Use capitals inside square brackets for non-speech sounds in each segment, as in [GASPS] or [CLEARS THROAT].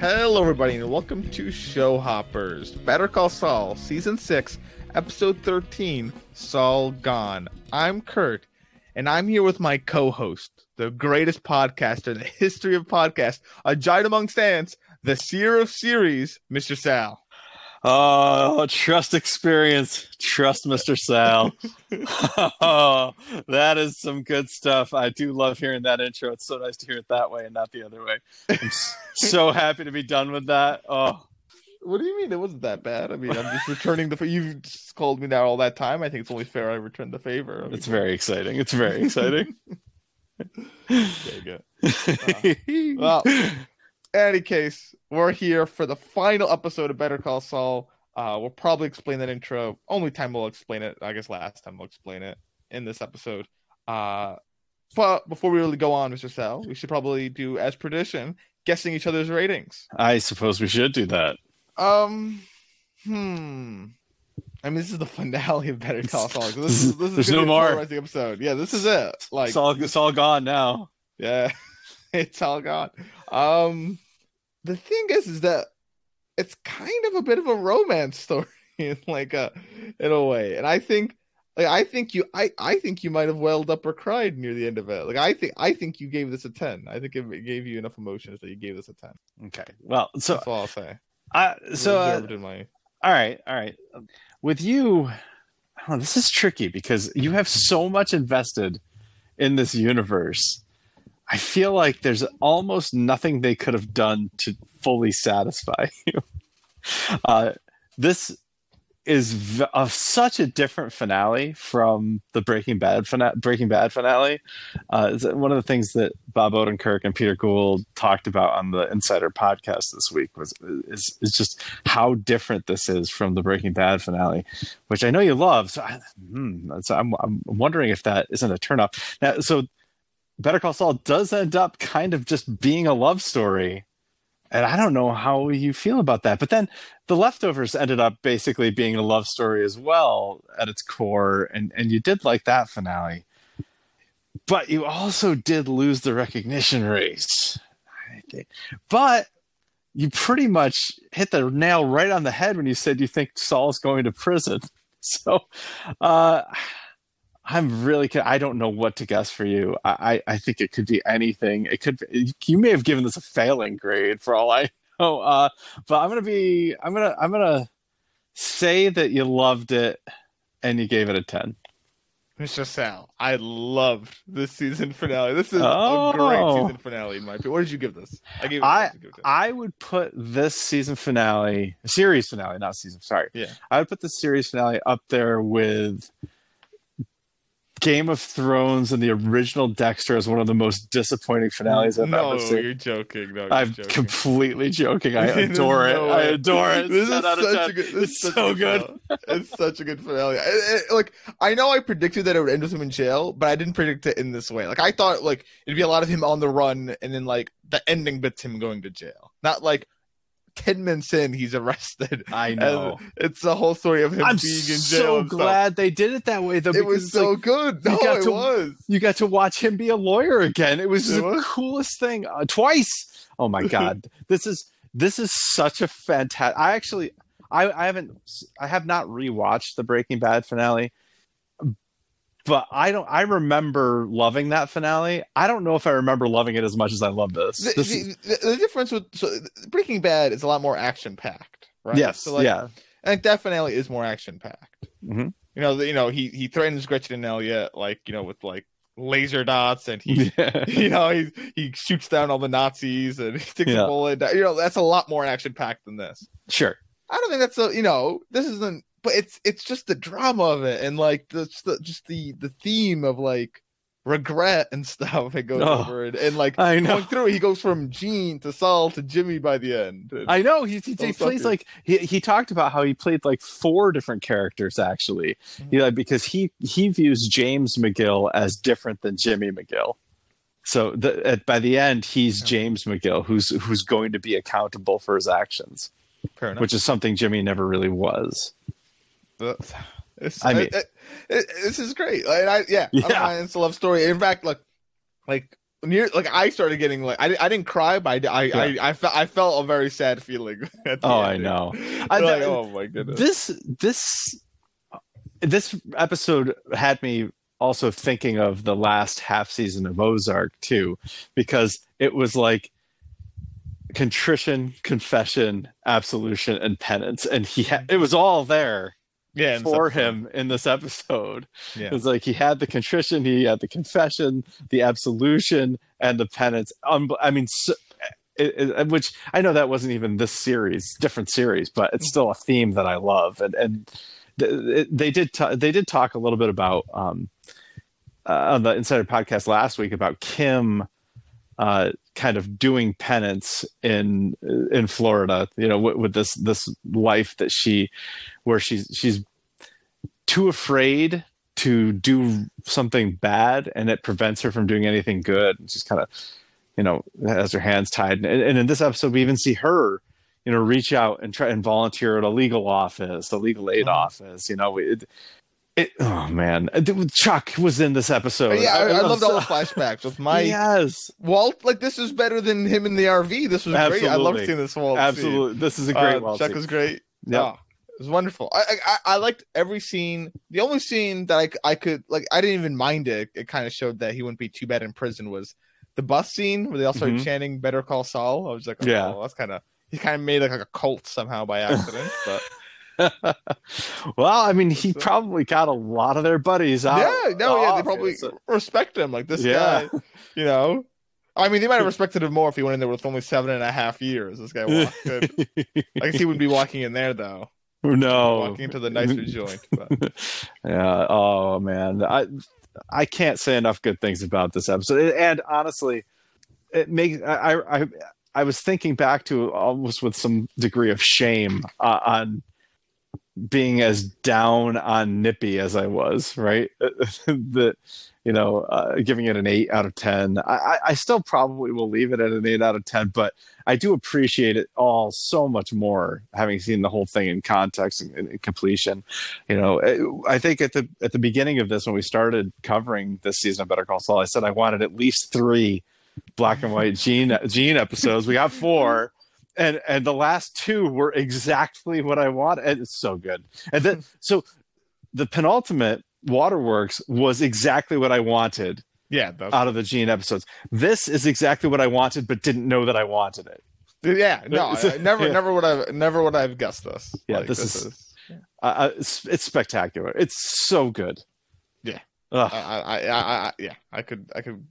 Hello, everybody, and welcome to Show Hoppers. Better Call Saul, Season 6, Episode 13 Saul Gone. I'm Kurt, and I'm here with my co host, the greatest podcaster in the history of podcasts, a giant among stands, the seer of series, Mr. Sal. Oh, trust experience. Trust Mr. Sal. [LAUGHS] oh, that is some good stuff. I do love hearing that intro. It's so nice to hear it that way and not the other way. I'm so [LAUGHS] happy to be done with that. Oh. What do you mean it wasn't that bad? I mean, I'm just returning the. You've just called me now all that time. I think it's only fair I return the favor. I mean, It's very exciting. It's very exciting. [LAUGHS] there you go. Uh, well, any case, we're here for the final episode of Better Call Saul. Uh, we'll probably explain that intro. Only time we'll explain it. I guess last time we'll explain it in this episode. Uh, but before we really go on, Mr. Sal, we should probably do as tradition, guessing each other's ratings. I suppose we should do that. Um, hmm. I mean, this is the finale of Better Call Saul. So this is this is [LAUGHS] There's no more. episode. Yeah, this is it. Like, It's all it's all gone now. yeah, [LAUGHS] it's all gone. Um, the thing is, is that it's kind of a bit of a romance story [LAUGHS] in like a in a way, and I think. Like I think you, I, I think you might have welled up or cried near the end of it. Like I think, I think you gave this a ten. I think it gave you enough emotions that you gave this a ten. Okay. Well, so That's all I'll say. I so uh, my all right, all right. With you, oh, this is tricky because you have so much invested in this universe. I feel like there's almost nothing they could have done to fully satisfy [LAUGHS] you. Uh, this is v- of such a different finale from the Breaking Bad fina- Breaking Bad finale. Uh, one of the things that Bob Odenkirk and Peter Gould talked about on the Insider podcast this week was is, is just how different this is from the Breaking Bad finale, which I know you love. So, I, hmm, so I'm, I'm wondering if that isn't a turnoff. Now, so Better Call Saul does end up kind of just being a love story. And I don't know how you feel about that. But then the leftovers ended up basically being a love story as well at its core. And, and you did like that finale. But you also did lose the recognition race. But you pretty much hit the nail right on the head when you said you think Saul's going to prison. [LAUGHS] So uh, I'm really, I don't know what to guess for you. I, I think it could be anything. It could, you may have given this a failing grade for all I [LAUGHS] know. Uh, but I'm going to be, I'm going to, I'm to say that you loved it and you gave it a 10. Mr. Sal, I loved this season finale. This is a Oh. great season finale, in my opinion. What did you give this? I gave it. I- give it I would put this season finale, series finale, not season, sorry. Yeah. I would put the series finale up there with Game of Thrones and the original Dexter as one of the most disappointing finales I've no, ever seen. No, you're joking. No, you're I'm joking. completely joking. I [LAUGHS] adore it. no I adore it. This is 10 out of such a good. It's is so good. It's such a good finale. It- it- like I know I predicted that it would end with him in jail, but I didn't predict it in this way. Like I thought, like it'd be a lot of him on the run, and then like the ending bit's him going to jail. Not like ten minutes in he's arrested. I know. And it's the whole story of him I'm being in jail. so glad they did it that way, though. It was so like, good. you No, got it to- was. you got to watch him be a lawyer again. It was It the was. coolest thing uh, twice. Oh my god, [LAUGHS] this is this is such a fantastic. I actually, I, I haven't, I have not rewatched the Breaking Bad finale, but I don't. I remember loving that finale. I don't know if I remember loving it as much as I love this. The, This the, the, the difference with so Breaking Bad is a lot more action packed, right? yes, So like, yeah, I think that finale is more action packed. Mhm. You know, the, you know, he he threatens Gretchen and Elliot like you know with like laser dots, and he [LAUGHS] yeah. you know he he shoots down all the Nazis and he [LAUGHS] sticks Yeah. a bullet. You know, that's a lot more action packed than this. sure. I don't think that's a you know this isn't, but it's it's just the drama of it and like the just the just the the theme of like regret and [LAUGHS] stuff it goes Oh, over and, and like I know. going through he goes from Gene to Saul to Jimmy by the end. I know he, he, he plays like he, he talked about how he played like four different characters actually, Mhm. you know, because he he views James McGill as different than Jimmy McGill. So the, at, by the end, he's Yeah. James McGill, who's who's going to be accountable for his actions. Which is something Jimmy never really was. [LAUGHS] It's, I mean- mean, this is great. Like, I, yeah, Yeah. I it's a love story. In fact, like, like near like I started getting like I, I didn't cry, but I I, Yeah. I, I felt I felt a very sad feeling. [LAUGHS] At the Oh, I know. [LAUGHS] I, I- like, oh my goodness. this this this episode had me also thinking of the last half season of Ozark too, because it was like contrition, confession, absolution, and penance, and he had it was all there yeah, for him in this episode. Yeah. It was like he had the contrition, he had the confession, the absolution, and the penance. Um, I mean, so, it, it, which I know that wasn't even this series, different series, but it's still a theme that I love. And and th- they did t- they did talk a little bit about um, uh, on the Insider podcast last week about Kim. Uh, kind of doing penance in in Florida, you know, with, with this this life that she, where she's she's too afraid to do something bad and it prevents her from doing anything good and she's kind of you know has her hands tied and, and in this episode we even see her you know reach out and try and volunteer at a legal office a legal aid Mhm. office you know it, it oh man chuck was in this episode yeah, I, I loved all the flashbacks with my yes Walt. Like this is better than him in the RV. This was great. I loved seeing this Walt. scene. absolutely this is a great Uh, Walt Chuck scene. was great. Yeah, Oh, it was wonderful. I, I I- I liked every scene. The only scene that I I could like, I didn't even mind it. It kind of showed that he wouldn't be too bad in prison. Was the bus scene where they all started Mhm. chanting "Better Call Saul"? I was like, oh, Yeah. that's kind of he kind of made like, like a cult somehow by accident. but [LAUGHS] well i mean he probably got a lot of their buddies out yeah, no, yeah, they probably so- respect him. Like this Yeah. guy, you know. I mean, they might have respected him more if he went in there with only seven and a half years. This guy walked. I guess he would be [LAUGHS] walking in there though, no walking into the nicer joint. But. [LAUGHS] yeah oh man i i can't say enough good things about this episode and honestly it makes i i i was thinking back to almost with some degree of shame uh, on being as down on nippy as i was right? [LAUGHS] That you know uh, giving it an 8 out of 10 I, I still probably will leave it at an 8 out of 10 but i do appreciate it all so much more having seen the whole thing in context and, and completion. You know i think at the at the beginning of this when we started covering this season of better call saul i said i wanted at least three black and white gene gene episodes. We got four and and the last two were exactly what i wanted and it's so good and then [LAUGHS] so the penultimate waterworks was exactly what i wanted Yeah, that's, out of the gene episodes this is exactly what i wanted but didn't know that i wanted it yeah. No, I, [LAUGHS] I never, Yeah. never would have, never would I've guessed this. Yeah, Like, this is- uh, it's, it's spectacular it's so good Yeah. I, I, I, I, yeah. I could, I could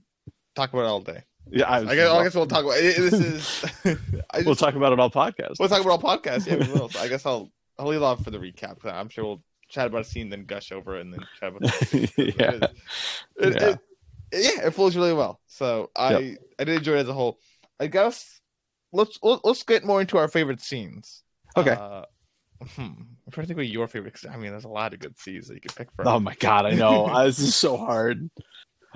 talk about it all day. Yeah I, I guess, I guess we'll talk about it. This is. [LAUGHS] [LAUGHS] Just, we'll talk about it all podcast We'll talk about all podcasts. Yeah, we will. So I guess I'll, I'll leave off for the recap. I'm sure we'll chat about a scene, then gush over it, and then chat about. [LAUGHS] yeah It, it, Yeah. it- yeah, it flows really well. So I, I did enjoy it as a whole. I guess let's let- let's get more into our favorite scenes. Okay. Uh, hmm. I'm trying to think what your favorite. I mean, there's a lot of good scenes that you could pick from. Oh my god, I know. This is so hard.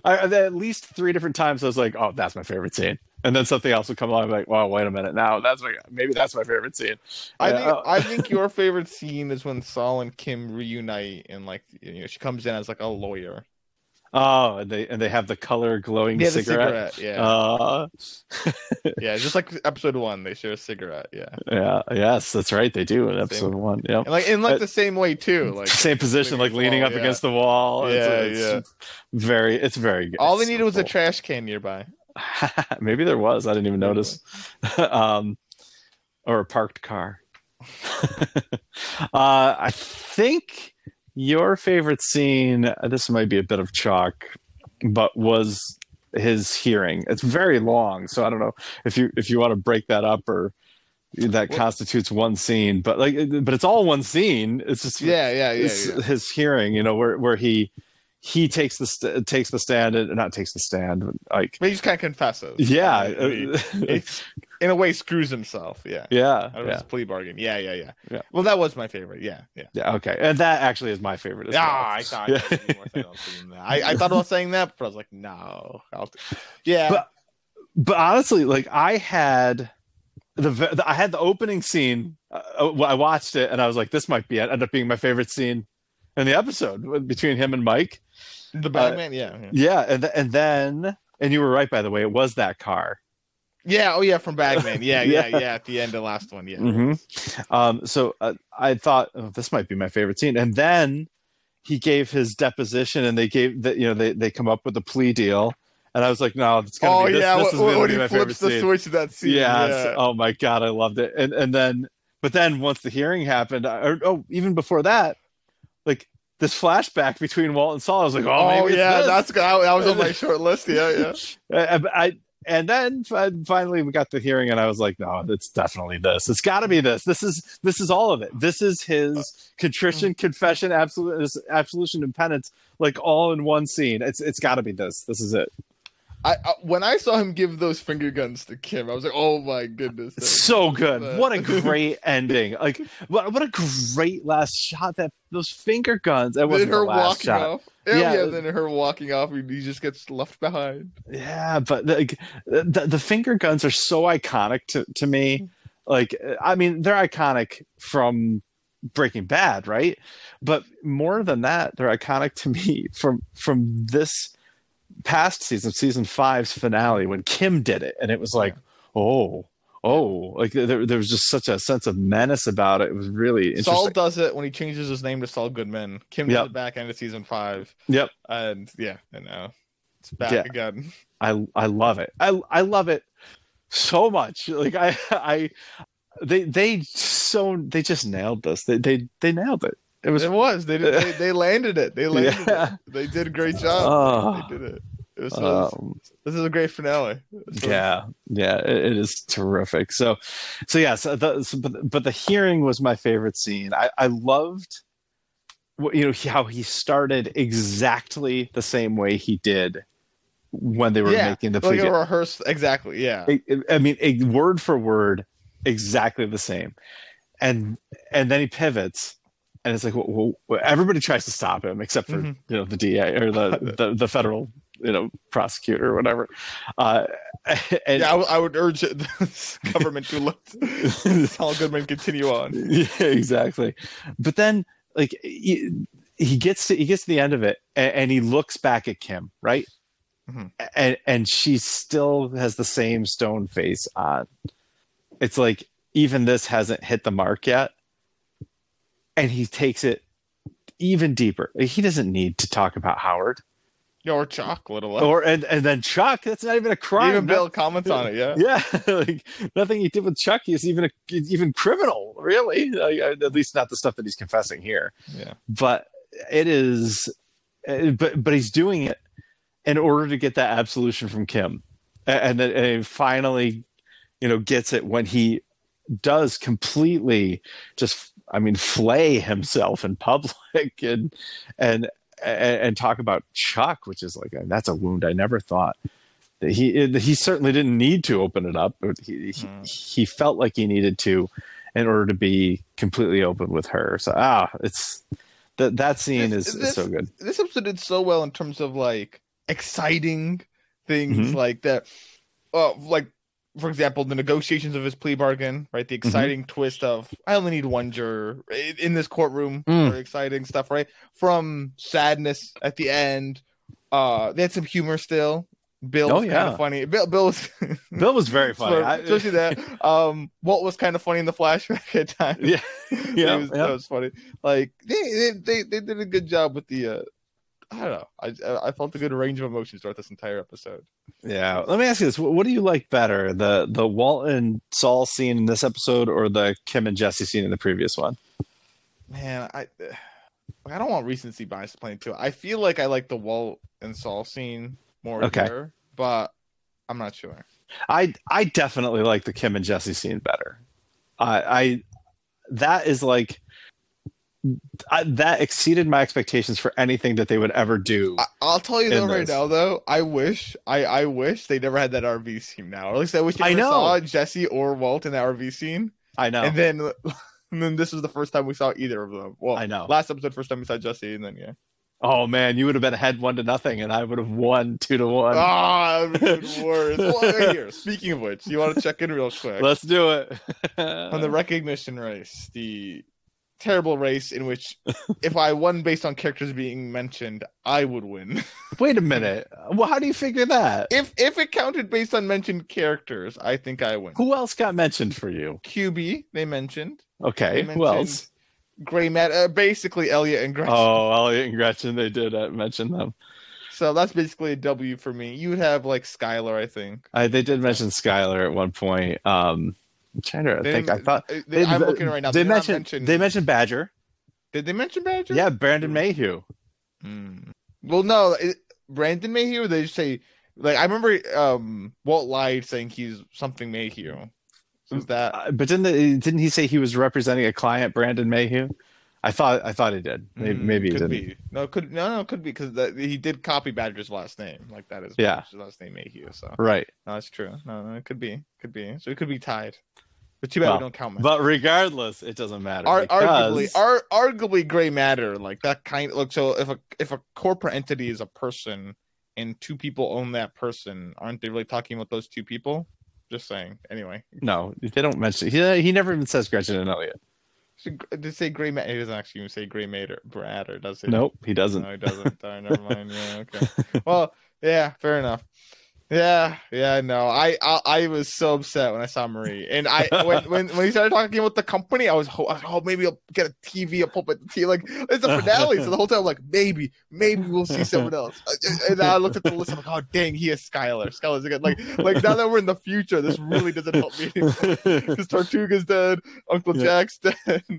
I, at least three different times I was like, "Oh, that's my favorite scene," and then something else would come along. I'm like, "Well, wait a minute, now that's my maybe that's my favorite scene." I think uh, I think your [LAUGHS] favorite scene is when Saul and Kim reunite, and like you know, she comes in as like a lawyer. Oh, and they and they have the color glowing Yeah, cigarette. cigarette. Yeah, Uh, [LAUGHS] yeah, just like episode one, they share a cigarette. Yeah, yeah, yes, that's right. They do in episode one. Yeah, and like in like Uh, the same way too. [LAUGHS] Like same position, like leaning wall, up yeah. against the wall. Yeah, It's- it's Very, it's very good. all they needed so was a trash can nearby. [LAUGHS] Maybe there was. I didn't even notice. um, or a parked car. uh, I think your favorite scene. uh, This might be a bit of chalk, but was his hearing. It's very long, so I don't know if you if you want to break that up or that What- constitutes one scene. But like, but it's all one scene. It's just Yeah, yeah, yeah. it's yeah. his hearing. You know, where where he he takes the st- takes the stand and not takes the stand, but like But he just kind of confesses. yeah, I mean, uh, it's, in a way, screws himself. Yeah. yeah, Out of yeah, his plea bargain. Yeah, yeah, yeah, Yeah. Well, that was my favorite. Yeah, yeah. yeah. Okay, and that actually is my favorite. As Yeah, well. I thought Yeah. I, was more excited about saying that. I, I thought about saying that, but I was like, no. T- yeah, But- But honestly, like I had the, the I had the opening scene. Uh, uh I watched it and I was like, this might be it. Ended up being my favorite scene in the episode with- between him and Mike. the uh, Bagman. yeah, yeah. Yeah, and th- and then and you were right, by the way. It was that car. Yeah. Oh yeah, from Bagman. [LAUGHS] Yeah, yeah, Yeah. yeah. At the end of the last one. Yeah. Mm-hmm. Um, so uh, I thought oh, this might be my favorite scene, and then he gave his deposition, and they gave that you know they they come up with a plea deal, and I was like, no, it's gonna Oh be this, yeah, this when, is when be he flips the scene. switch in that scene. yeah, Yeah. it's- oh my god, I loved it, and and then but then once the hearing happened, or oh even before that, like this flashback between Walt and Saul, I was like, oh, Oh, yeah, this. that's that, I was on my [LAUGHS] short list. Yeah, yeah. Uh, [LAUGHS] I and then finally we got the hearing, and I was like, no, it's definitely this. It's got to be this. This is this is all of it. This is his uh, contrition, mm. confession, absolute absolution, and penance, like all in one scene. It's it's got to be this. This is it. I, I when I saw him give those finger guns to Kim, I was like, oh my goodness. So good. What a [LAUGHS] great ending. Like what what a great last shot. That those finger guns. That then wasn't her the last walking shot. off. Yeah, Yeah. yeah, then her walking off, and he just gets left behind. Yeah, but like the, the finger guns are so iconic to, to me. Like, I mean, they're iconic from Breaking Bad, right? But more than that, they're iconic to me [LAUGHS] from from this past season, season five's finale, when Kim did it, and it was like, oh, oh, like there, there was just such a sense of menace about it. It was really interesting. Saul does it when he changes his name to Saul Goodman. Kim Yep. does it back end of season five, Yep, and yeah, and now it's back Yeah. again. I I love it. I I love it so much. Like I [LAUGHS] I they they so they just nailed this. They they they nailed it. It was It was. They did, they, they landed it. They [LAUGHS] landed Yeah. it. They did a great job. oh, they did it. It was. um, this is a great finale. So- yeah yeah it, it is terrific. So so yeah so, the, so but, but the hearing was my favorite scene. I I loved you know how he started exactly the same way he did when they were Yeah, making the like plea a rehearse. Exactly. Yeah. I- I mean, word for word, exactly the same. And and then he pivots, and it's like, well, well, everybody tries to stop him except for Mhm. you know the DA or the, [LAUGHS] the the federal you know prosecutor or whatever. Uh, [LAUGHS] and yeah, I, w- I would urge [LAUGHS] the government to let Saul Goodman continue on. yeah, exactly. But then, like he, he gets to he gets to the end of it, and, and he looks back at Kim, right? Mhm. And and she still has the same stone face on. It's like even this hasn't hit the mark yet, and he takes it even deeper. He doesn't need to talk about Howard or Chuck, let alone. or and and then Chuck. That's not even a crime. Even No- Bill comments on it. Yeah. yeah, [LAUGHS] like nothing he did with Chuck is even a, even criminal, really. Like, uh, at least not the stuff that he's confessing here. Yeah. But it is, uh, but but he's doing it in order to get that absolution from Kim, and then and he finally, you know, gets it when he does completely just, I mean, flay himself in public [LAUGHS] and and and, talk about Chuck, which is like that's a wound I never thought he he certainly didn't need to open it up, but he he, Mm. he felt like he needed to in order to be completely open with her. So ah, it's that that scene This- is, is so good. This episode did so well in terms of like exciting things Mhm. like that. Uh, like for example, the negotiations of his plea bargain, right? Mm-hmm. The exciting twist of I only need one juror in this courtroom. Mm. Very exciting stuff, right? From sadness at the end. Uh, they had some humor still. Bill Oh, was kind yeah. of funny. Bill, Bill was [LAUGHS] Bill was very [LAUGHS] funny. I- especially that. [LAUGHS] Um, Walt was kind of funny in the flashback at times. yeah, yeah, was- yeah. that was funny. Like they, they they they did a good job with the. Uh, I don't know. I I felt a good range of emotions throughout this entire episode. Yeah. Let me ask you this: What, do you like better, the the Walt and Saul scene in this episode, or the Kim and Jesse scene in the previous one? Man, I [SIGHS] I don't want recency bias to play into. I feel like I like the Walt and Saul scene more Okay. here, but I'm not sure. I I definitely like the Kim and Jesse scene better. I I that is like I, that exceeded my expectations for anything that they would ever do. I, I'll tell you though right now though, I wish I I wish they never had that RV scene now. Or at least I wish they I know. saw Jesse or Walt in that RV scene. I know. And then [LAUGHS] and then this is the first time we saw either of them. Well, I know. Last episode, first time we saw Jesse, and then yeah. oh man, you would have been ahead one to nothing, and I would have won two to one. Ah, [LAUGHS] worse. Well, here. Speaking of which, you want to check in real quick Let's do it. on the [LAUGHS] recognition race. The terrible race in which [LAUGHS] if I won based on characters being mentioned, I would win. [LAUGHS] Wait a minute. Well, how do you figure that? if if it counted based on mentioned characters, I think I win. Who else got mentioned for you? QB they mentioned. Okay, They who else? Gray Matt, uh, basically Elliot and Gretchen. Oh, Elliot and Gretchen, they did uh, mention them. So that's basically a W for me. You would have like Skyler, I think. I, they did mention Skyler at one point. Um, I'm trying to They think. I thought uh, they, I'm looking right now. They They, not mentioned, they mentioned Badger. Did they mention Badger? Yeah, Brandon Mayhew. Hmm. Well, no, it, Brandon Mayhew. They just say like I remember um Walt lied saying he's something Mayhew. So is that Uh, but didn't the, didn't he say he was representing a client, Brandon Mayhew? I thought I thought he did. Maybe, Hmm, maybe he didn't. be no it could no no it could be because he did copy Badger's last name like that is Yeah. Badger's last name Mayhew. So Right. no, that's true. No, no, it could be, could be. So it could be tied. But too bad Well, we don't count. But regardless, it doesn't matter. Ar- because- arguably, ar- arguably, gray matter like that kind. Look, so if a if a corporate entity is a person and two people own that person, aren't they really talking about those two people? Just saying. Anyway, no, they don't mention. He he never even says Gretchen and Elliot. did it say gray matter? He doesn't actually even say gray matter, matter does he? Nope, he doesn't. no, he doesn't. Darn, never mind. Yeah, okay. [LAUGHS] Well, yeah, fair enough. Yeah, yeah, no, I, I I was so upset when I saw Marie, and I when [LAUGHS] when, when he started talking about the company, I was, ho- I was oh maybe I'll get a TV, at the TV, like it's a finale. so the whole time I'm like maybe maybe we'll see someone [LAUGHS] else, and I looked at the list, I'm like oh dang, he is Skyler, Skyler's good. Like like now that we're in the future, this really doesn't help me [LAUGHS] because Tortuga's dead, Uncle Yeah. Jack's dead,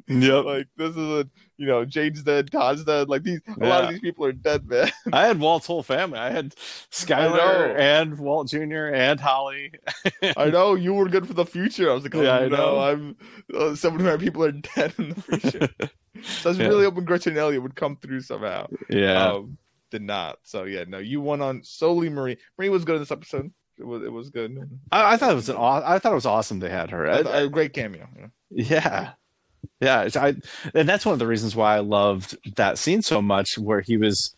yep. like this is a you know Jade's dead, Todd's dead, like these a lot of these people are dead, man. [LAUGHS] I had Walt's whole family. I had know. Skyler and Walt Jr. and Holly. [LAUGHS] I know you were good for the future. I was like, oh Yeah, I no, know. I'm uh, some of my people are dead in the future. [LAUGHS] so I was Yeah. really hoping Gretchen Elliot would come through somehow. yeah. Um, did not. So yeah, no, you won on solely Marie. Marie was good in this episode. It was it was good. I, I thought it was an. aw- I thought it was awesome they had her. I- I a great cameo. Yeah. Yeah. Yeah, I, and that's one of the reasons why I loved that scene so much, where he was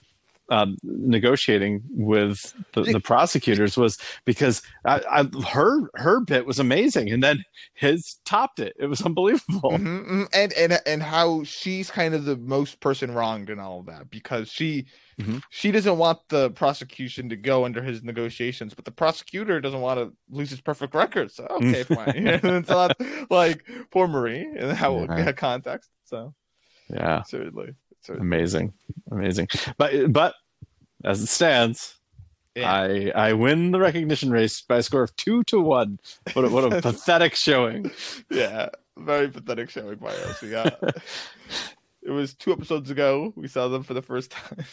um, negotiating with the, the prosecutors, was because I, I, her her bit was amazing, and then his topped it. It was [LAUGHS] unbelievable. Mhm, mhm. And and and how she's kind of the most person wronged in all of that because she Mhm. she doesn't want the prosecution to go under his negotiations, but the prosecutor doesn't want to lose his perfect record. So okay, fine. [LAUGHS] it's not like poor Marie and how Yeah. context. So Yeah, certainly. Amazing, amazing. But but as it stands, Yeah. I I win the recognition race by a score of two to one. What a, what a [LAUGHS] pathetic showing. yeah, very pathetic showing by us. We got it was two episodes ago. We saw them for the first time.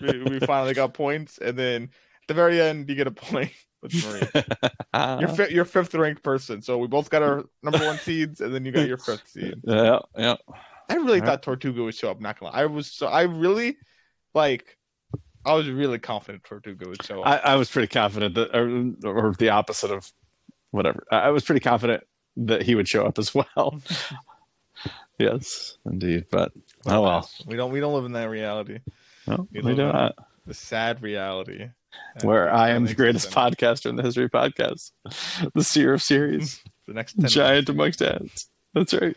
we, we finally got points, and then at the very end, you get a point with. You're [LAUGHS] fi- you're fifth ranked person, so we both got our number one seeds, and then you got your fifth seed. yeah, yeah. I really thought Tortuga would show up. Not gonna lie, I was so I really like. I was really confident Tortuga would show up. I, I was pretty confident that, or, or the opposite of whatever. I, was pretty confident that he would show up as [LAUGHS] well. [LAUGHS] yes, indeed. But oh well, we don't we don't live in that reality. no, You we do not. The sad reality. Where I am the greatest sense. podcaster in the history of podcasts, [LAUGHS] the seer of series, The next 10 giant amongst ants. That's right.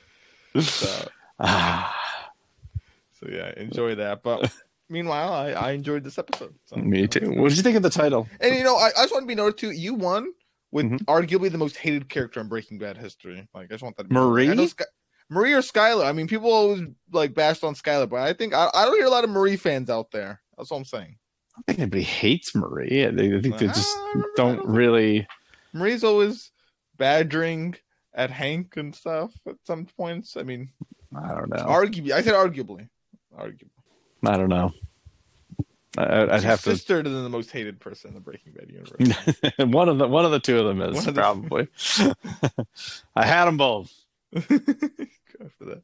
So, so yeah, enjoy that. But [LAUGHS] meanwhile, I, I enjoyed this episode. So. me too. What did you think of the title? And you know, I, I just want to be noted too. You won with Mhm. arguably the most hated character in Breaking Bad history. Like I just want that. Marie? Sky- Marie or Skyler. I mean, people always like bashed on Skyler, but I think I, I don't hear a lot of Marie fans out there. That's what I'm saying. I don't think anybody hates Marie. I think they just Ah, I don't don't really. Marie's always badgering at Hank and stuff at some points. I mean, I don't know. arguably, I said arguably, arguably. I don't know. I, I'd She's have to sister to the most hated person in the Breaking Bad universe. [LAUGHS] one of the one of the two of them is of the- probably. [LAUGHS] [LAUGHS] I had them both. Go for that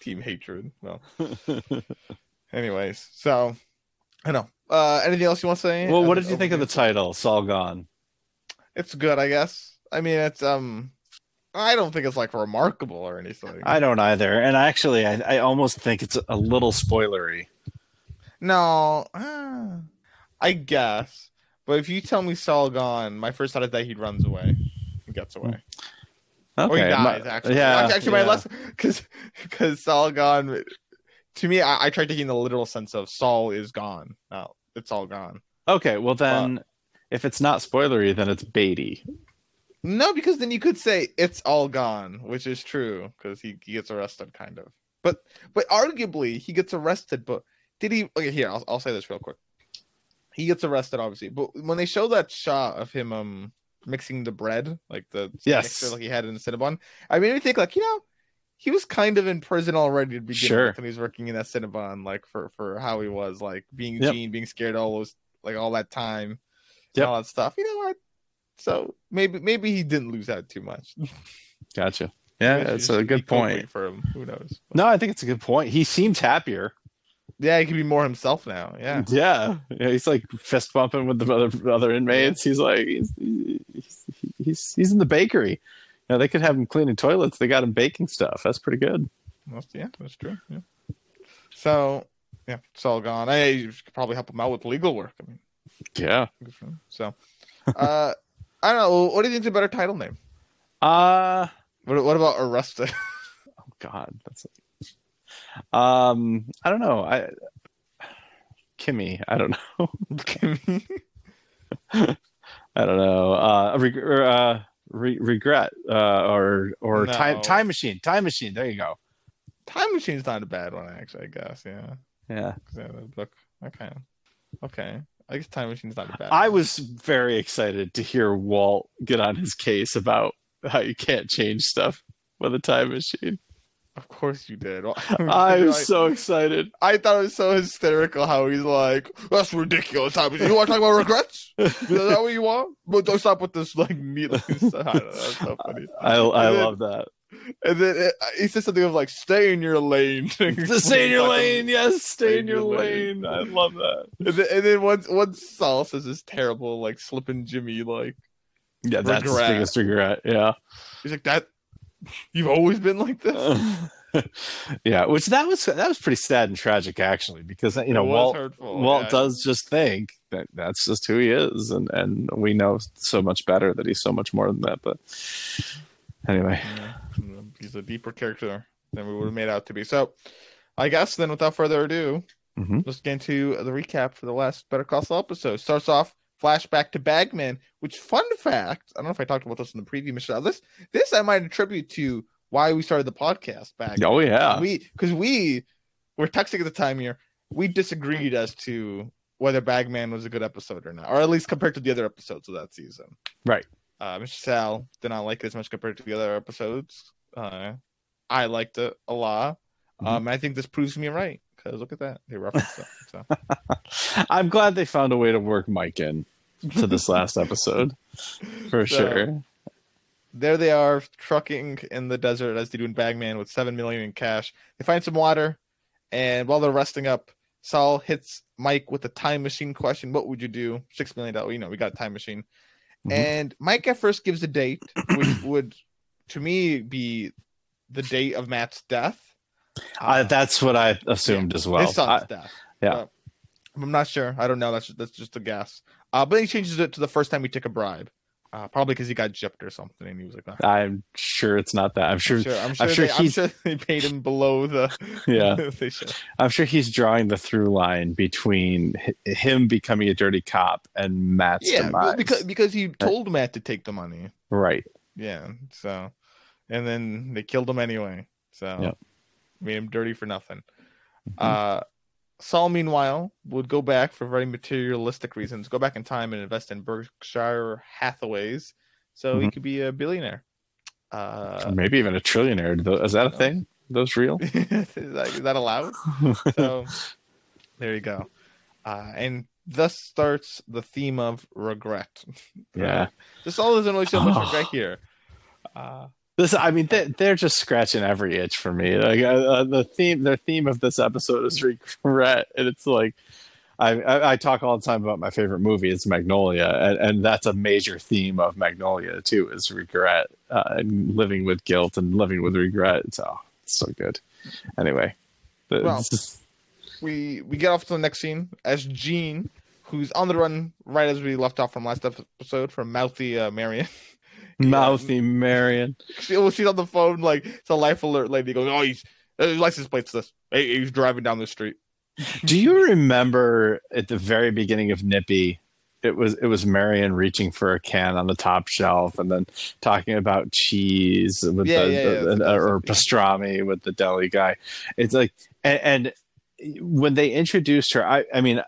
team hatred. Well, anyways, so I know. Uh, anything else you want to say? well, what Uh, did you think of the title? Saul gone. It's good, I guess. I mean, it's um, I don't think it's like remarkable or anything. I don't either, and actually, I, I almost think it's a little spoilery. no, uh, I guess. But if you tell me Saul gone, my first thought is that he runs away, he gets away. Uh, or he dies my- actually. yeah, actually, actually my yeah. lesson because because Saul gone. To me, I, I tried taking the literal sense of Saul is gone. No, it's all gone. Okay, well then, if it's not spoilery, then it's Beatty. No, because then you could say it's all gone, which is true because he, he gets arrested, kind of. But but arguably he gets arrested. But did he? Okay, here I'll I'll say this real quick. He gets arrested, obviously, but when they show that shot of him um mixing the bread, like the Yes. mixer like he had in the Cinnabon, I made me think like you know he was kind of in prison already to begin Sure. with, and he's working in that Cinnabon like for for how he was like being Yep. Gene, being scared all those like all that time, Yep. and all that stuff. You know what? So maybe maybe he didn't lose out too much. [LAUGHS] Gotcha. Yeah, Maybe that's a good point. for him. Who knows? No, I think it's a good point. He seems happier. Yeah, he can be more himself now. Yeah. Yeah, yeah he's like fist bumping with the other other inmates. He's like he's, he's he's he's in the bakery. You know, they could have him cleaning toilets. They got him baking stuff. That's pretty good. That's, yeah, that's true. Yeah. So yeah, it's all gone. I you could probably help him out with legal work. I mean, Yeah. good for him. So, [LAUGHS] uh, I don't know. What do you think's a better title name? Uh What, what about Arrested? [LAUGHS] oh God, that's. Um, I don't know. I Kimmy. I don't know. [LAUGHS] Kimmy. [LAUGHS] I don't know. Uh, reg- or, uh re- regret. Uh, or or No. time time machine. Time machine. There you go. Time Machine's not a bad one, actually. I guess. Yeah. Yeah. 'Cause, yeah, book. Okay. Okay. I guess Time Machine's not bad. I was very excited to hear Walt get on his case about how you can't change stuff with a time machine. Of course you did. I'm [LAUGHS] I- so excited. I thought it was so hysterical how he's like, "That's ridiculous." Time Machine. You want to talk about regrets? Is that what you want? But don't stop with this like stuff. I know, That's so funny. [LAUGHS] I I love that. And then it, uh, he said something of like, "Stay in your lane." [LAUGHS] [LAUGHS] Stay in your lane, yes. Stay in your lane. I love that. And then, and then once once Saul says this terrible like slipping Jimmy like Yeah, that's his Regret. biggest regret. Yeah. he's like that. You've always been like this. [LAUGHS] yeah, which that was that was pretty sad and tragic actually, because you know Walt hurtful, Walt yeah. does just think that that's just who he is, and and we know so much better that he's so much more than that. But anyway, Yeah. He's a deeper character than we would have made out to be. So, I guess then, without further ado, Mhm. let's get into the recap for the last Better Call Saul episode. Starts off flashback to Bagman, which fun fact. I don't know if I talked about this in the preview, Michelle. This this I might attribute to why we started the podcast back. oh yeah, we because we were texting at the time here. We disagreed as to whether Bagman was a good episode or not, or at least compared to the other episodes of that season. Right. Uh, Mr. Sal did not like it as much compared to the other episodes. Uh, I liked it a lot. Mhm. Um, I think this proves me right because look at that they referenced it. So [LAUGHS] I'm glad they found a way to work Mike in to this last episode [LAUGHS] for So- sure. there they are trucking in the desert as they do in Bagman with seven million in cash. They find some water, and while they're resting up, Saul hits Mike with a time machine question. What would you do? Six million dollars. You know, we got a time machine. Mhm. And Mike at first gives a date, which [CLEARS THROAT] would, to me, be the date of Matt's death. Uh, that's what I assumed as well. his son's I- death. yeah. But I'm not sure. I don't know. That's that's just a guess. Uh, but he changes it to the first time he took a bribe. Uh, probably because he got gypped or something, and he was like, "Ah." I'm sure it's not that. I'm sure. I'm sure, I'm sure, sure they, I'm sure they paid him below the. [LAUGHS] Yeah. [LAUGHS] I'm sure he's drawing the through line between hi- him becoming a dirty cop and Matt's Yeah, demise. because because he told Matt to take the money. right. Yeah, so and then they killed him anyway. So Yep. made him dirty for nothing. Mhm. Uh, Saul, meanwhile, would go back for very materialistic reasons, go back in time and invest in Berkshire Hathaways, so he Mhm. could be a billionaire. Uh, Maybe even a trillionaire. Is that a No. thing? Those real? is, [LAUGHS] that, is that allowed? so there you go. Uh, and thus starts the theme of regret. [LAUGHS] yeah. This all doesn't really show much Oh. regret here. Uh, This, I mean, they, they're just scratching every itch for me. Like uh, uh, the theme, their theme of this episode is regret, and it's like, I, I, I talk all the time about my favorite movie. It's Magnolia, and, and that's a major theme of Magnolia too, is regret uh, and living with guilt and living with regret. It's, oh, it's so good. Anyway, Well, we we get off to the next scene as Gene, who's on the run right as we left off from last episode from mouthy uh, Marion. [LAUGHS] Mouthy Marion. She, well, she's on the phone like it's a life alert lady. Goes, oh, he's uh, license plates this. Hey, he's driving down the street. Do you remember at the very beginning of Nippy? It was it was Marion reaching for a can on the top shelf and then talking about cheese with Yeah, the, yeah, the- yeah, and- that's or pastrami with the deli guy. It's like and, and when they introduced her, I I mean.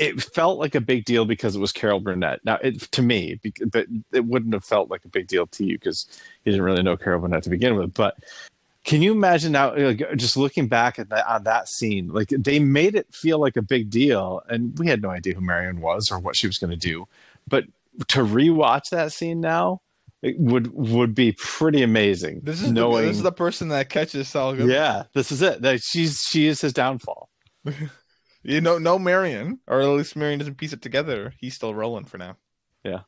It, felt like a big deal because it was Carol Burnett. Now, it, to me, but it wouldn't have felt like a big deal to you because you didn't really know Carol Burnett to begin with. But can you imagine now, like, just looking back at that on that scene, like they made it feel like a big deal, and we had no idea who Marion was or what she was going to do. But to rewatch that scene now, it would would be pretty amazing. This is knowing, the, this is the person that catches. Goodman. yeah, this is it. She's she is his downfall. [LAUGHS] You know, no Marion, or at least Marion doesn't piece it together. He's still rolling for now. Yeah.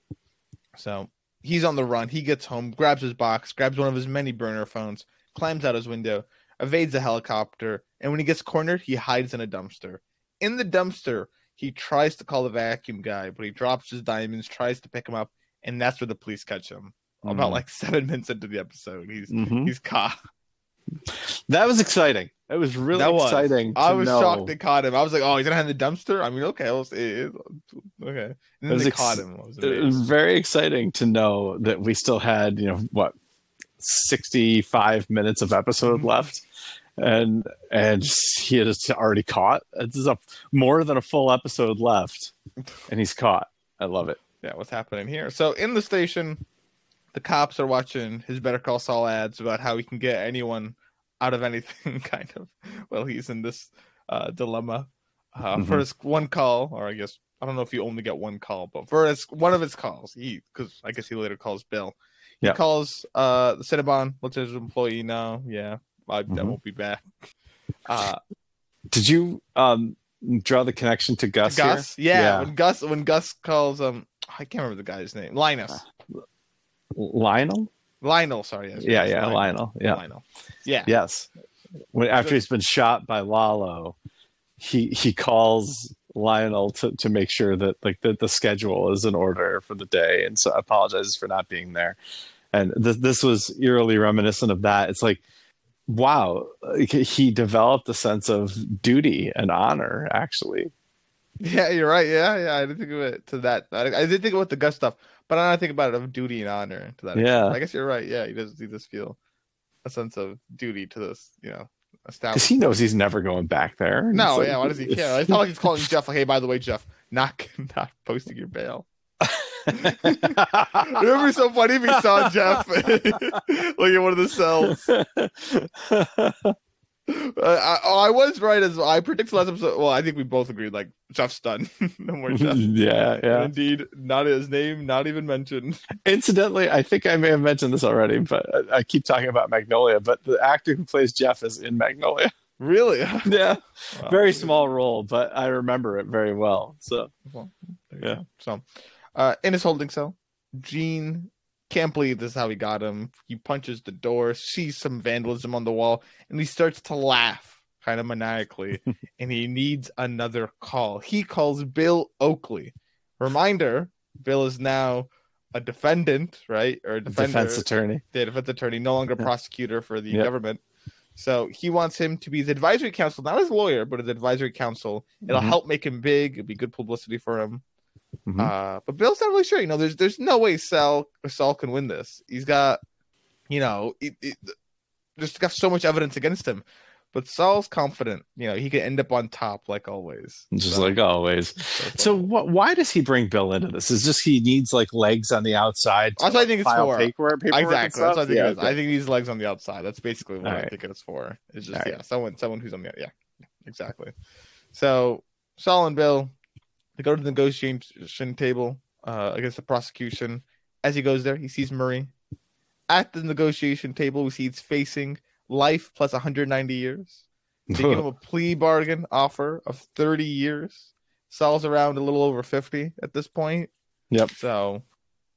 So he's on the run. He gets home, grabs his box, grabs one of his many burner phones, climbs out his window, evades a helicopter, and when he gets cornered, he hides in a dumpster. In the dumpster, he tries to call the vacuum guy, but he drops his diamonds, tries to pick him up, and that's where the police catch him. About Mhm. like seven minutes into the episode, he's Mhm. he's caught. That was exciting. It was really That was. exciting. I was know. shocked they caught him. I was like, "Oh, he's gonna have the dumpster." I mean, okay. It- okay. And then was they ex- caught him. Was it was very exciting to know that we still had you know what 65 minutes of episode Mhm. left and and he had already caught this is a more than a full episode left and he's caught i love it Yeah, what's happening here? So in the station, the cops are watching his Better Call Saul ads about how he can get anyone out of anything, [LAUGHS] kind of. Well, he's in this uh, dilemma. Uh, For Mhm. his one call, or I guess I don't know if you only get one call, but for his one of his calls, he because I guess he later calls Bill. He Yeah. calls uh, the Cinnabon, lets his employee know, yeah, I, I Mhm. won't be back. Uh, did you um draw the connection to gus, here? Gus, yeah, when Gus when Gus calls um, I can't remember the guy's name, Linus, lionel Lionel, sorry, yes, yeah yeah lionel. Yeah. Lionel, yeah, yes. When after he's been shot by lalo he he calls lionel to, to make sure that like the, the schedule is in order for the day and so apologizes for not being there. And this this was eerily reminiscent of that. It's like wow he developed a sense of duty and honor actually. Yeah, you're right. Yeah, yeah. I didn't think of it to that. I, I did think about the Gus stuff, but I think about it of duty and honor to that. Yeah. extent. I guess you're right. Yeah, he does. He does feel a sense of duty to this. You know, because he knows he's never going back there No, like- yeah. Why does he care? It's not like he's [LAUGHS] calling Jeff like, "Hey, by the way, Jeff, not [LAUGHS] not posting your bail." [LAUGHS] It would be so funny if he saw Jeff like in one of the cells. Uh, I, oh, I was right as I predicted last episode. Well, I think we both agreed. Like Jeff's done. [LAUGHS] no more [LAUGHS] Jeff. yeah yeah Indeed, not his name, not even mentioned. [LAUGHS] Incidentally, I think I may have mentioned this already, but I, I keep talking about Magnolia. But the actor who plays Jeff is in Magnolia. Really? Yeah, Wow. very small role, but I remember it very well. So you Yeah. So, uh, in his holding cell, Gene can't believe this is how he got him. He punches the door, sees some vandalism on the wall, and he starts to laugh, kind of maniacally. [LAUGHS] and he needs another call. He calls Bill Oakley. Reminder: Bill is now a defendant, right, or a defender, defense attorney. the defense attorney, no longer prosecutor for the Yep. government. So he wants him to be his advisory counsel, not his lawyer, but his advisory counsel. It'll Mhm. help make him big. It'll be good publicity for him. Mhm. Uh, but Bill's not really sure. You know, there's there's no way Sal Saul can win this. He's got, you know, it, it, just got so much evidence against him. But Saul's confident. You know, he could end up on top like always. Just So- like always. So, what? Why does he bring Bill into this? Is just he needs like legs on the outside? That's what I think it's for. Paperwork, paperwork exactly. That's what I think Yeah, it is. okay. I think these legs on the outside. That's basically what I Alright. think it's for. It's just Alright. yeah, someone someone who's on the yeah, exactly. So Saul and Bill they go to the negotiation table uh, against the prosecution. As he goes there, he sees Marie at the negotiation table. We see he's facing life plus 190 years. They give him a [LAUGHS] plea bargain offer of 30 years. Saul's around a little over 50 at this point. Yep. So,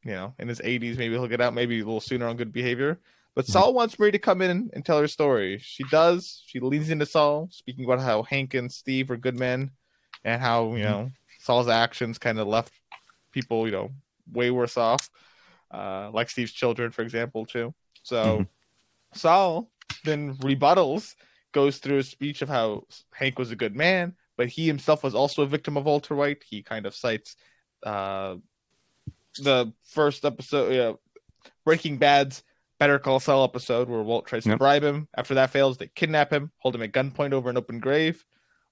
you know, in his 80s, maybe he'll get out, maybe a little sooner on good behavior. But Mhm. Saul wants Marie to come in and tell her story. She does. She leans into Saul, speaking about how Hank and Steve are good men and how, you know, Saul's actions kind of left people, you know, way worse off. uh, like Steve's children, for example, too. So Mhm. Saul then rebuttals, goes through a speech of how Hank was a good man, but he himself was also a victim of Walter White. He kind of cites uh, the first episode, Breaking Bad's Better Call Saul episode, where Walt tries to bribe him. After that fails, they kidnap him, hold him at gunpoint over an open grave.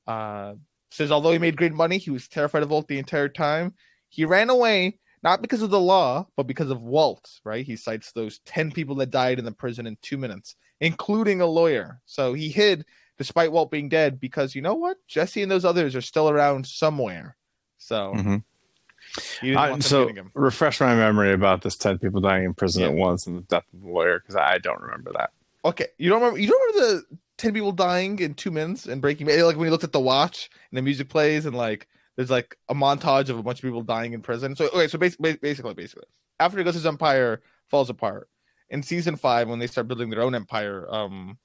Uh, says although he made great money, he was terrified of Walt the entire time. He ran away not because of the law, but because of Walt. Right? He cites those ten people that died in the prison in two minutes, including a lawyer. So he hid despite Walt being dead because you know what? Jesse and those others are still around somewhere. So Mhm. I- so refresh my memory about this 10 people dying in prison Yeah. at once and the death of the lawyer because I don't remember that. Okay, you don't remember? You don't remember the ten people dying in two minutes and Breaking Bad? Like when you looked at the watch and the music plays and like there's like a montage of a bunch of people dying in prison. So okay, so basically, basically, basically, after Augustus Empire falls apart in season five when they start building their own empire, um,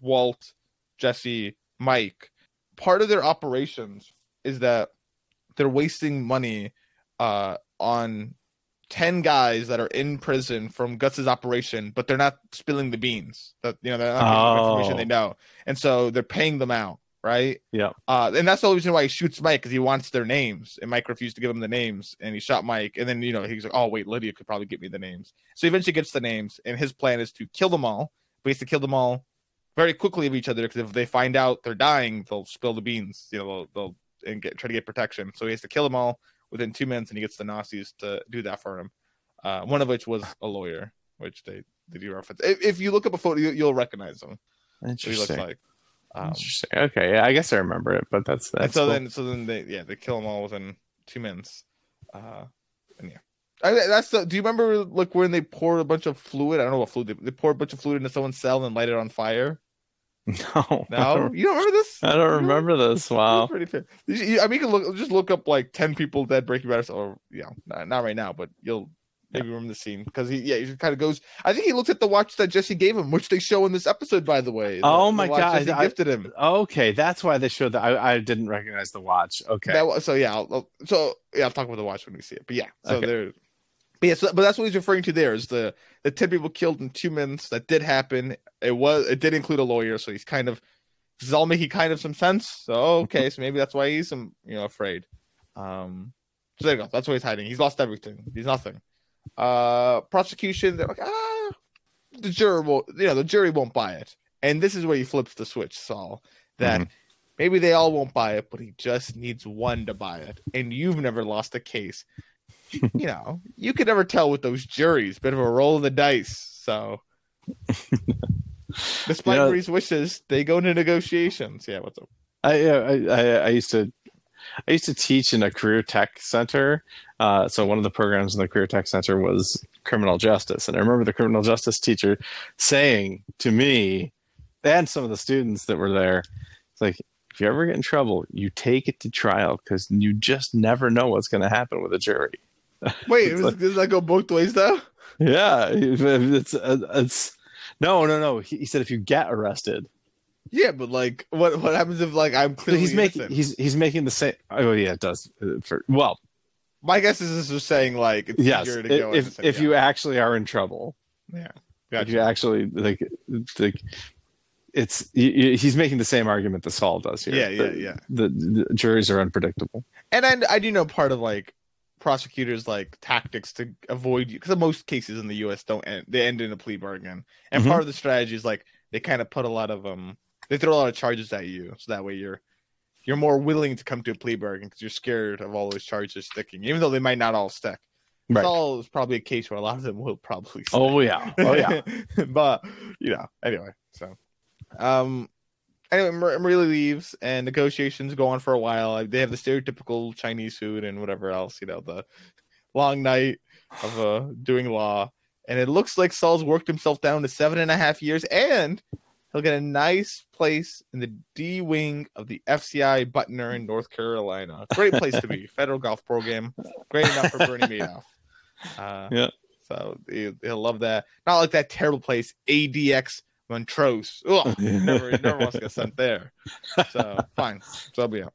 Walt, Jesse, Mike, part of their operations is that they're wasting money uh on 10 guys that are in prison from Gus's operation, but they're not spilling the beans. That you know, they're not them information Oh. they know. And so they're paying them out, right? Yeah. Uh, and that's the only reason why he shoots Mike because he wants their names, and Mike refused to give him the names, and he shot Mike. And then you know he's like, "Oh wait, Lydia could probably get me the names." So he eventually gets the names, and his plan is to kill them all, but he has to kill them all very quickly of each other because if they find out they're dying, they'll spill the beans. You know, they'll, they'll and get try to get protection. So he has to kill them all within two minutes, and he gets the Nazis to do that for him. Uh, one of which was a lawyer, which they they do reference. If, if you look up a photo, you, you'll recognize him. What he looks Interesting. like. Um, Interesting. Okay, yeah, I guess I remember it, but that's that's and so cool. then so then they yeah they kill them all within two minutes. Uh, and yeah. I, that's the, do you remember like when they pour a bunch of fluid? I don't know what fluid they, they pour a bunch of fluid into someone's cell and light it on fire. [LAUGHS] no, No, you don't remember this? I don't remember this. Wow. pretty fair. I mean, you can look just look up like ten people dead Breaking Bad, or you know, not, not right now, but you'll maybe remember the scene because he yeah he kind of goes. I think he looked at the watch that Jesse gave him, which they show in this episode, by the way. The- Oh the my watch God, Jesse I- gifted him. Okay, that's why they showed that. I, I didn't recognize the watch. Okay. That so yeah, I'll, I'll- so yeah, I'll talk about the watch when we see it. But yeah, so Okay. there. But yeah, so, but that's what he's referring to. There is the the ten people killed in two minutes. That did happen. It was it did include a lawyer, so he's kind of this is all making kind of some sense. So okay, so maybe that's why he's some you know afraid. Um, so there you go. That's why he's hiding. He's lost everything. He's nothing. Uh, prosecution. They're like ah, the jury will you know the jury won't buy it, and this is where he flips the switch, Saul. That Mhm. maybe they all won't buy it, but he just needs one to buy it, and you've never lost a case. You know, you could never tell with those juries. Bit of a roll of the dice. So, [LAUGHS] despite know- Marie's wishes, they go into negotiations. Yeah, what's up? I, I I I used to I used to teach in a career tech center. Uh, so one of the programs in the career tech center was criminal justice, and I remember the criminal justice teacher saying to me and some of the students that were there, "It's like if you ever get in trouble, you take it to trial because you just never know what's going to happen with a jury." [LAUGHS] Wait, It's like- does that go both ways though? Yeah, it's it's no no no. He, he said if you get arrested, Yeah, but like, what what happens if like I'm clearly he's making innocent? he's he's making the same. Oh yeah, it does. Uh, For well, My guess is this is saying like it's yes. easier to go If if you actually are in trouble, yeah, if you actually like like it's he's making the same argument that Saul does here. Yeah, yeah, The- yeah. The, the juries are unpredictable. And I, I do know part of like prosecutors like tactics to avoid you because most cases in the U.S. don't end they end in a plea bargain, and Mhm. part of the strategy is like they kind of put a lot of um they throw a lot of charges at you so that way you're you're more willing to come to a plea bargain because you're scared of all those charges sticking, even though they might not all stick. Right. Saul is probably a case where a lot of them will probably. Stick. Oh yeah. Oh yeah. [LAUGHS] but you know, anyway. So, um, anyway, Mar- Maria leaves, and negotiations go on for a while. They have the stereotypical Chinese food and whatever else. You know, the long night of uh doing law, and it looks like Saul's worked himself down to seven and a half years, and he'll get a nice place in the D wing of the FCI Butner in North Carolina. Great place to be. [LAUGHS] Federal golf program, great enough for Bernie Madoff. Uh, Yeah. So he, he'll love that. Not like that terrible place, ADX Montrose. Ugh, never, never wants to get sent [LAUGHS] there. So fine. So I'll be out.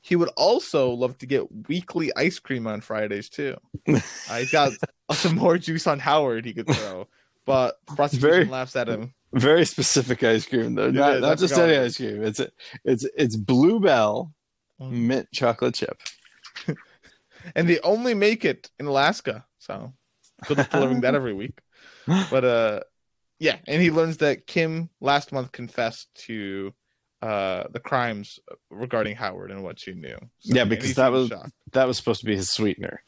He would also love to get weekly ice cream on Fridays too. Uh, he's got [LAUGHS] some more juice on Howard he could throw. But prosecution Very- laughs at him. Very specific ice cream though. Not, is, not just any ice cream. It's it's it's Blue Bell Mm. mint chocolate chip. [LAUGHS] And they only make it in Alaska. So good luck delivering that every week. But uh yeah, and he learns that Kim last month confessed to uh the crimes regarding Howard and what she knew. So, Yeah, because that was- shocked. That was supposed to be his sweetener.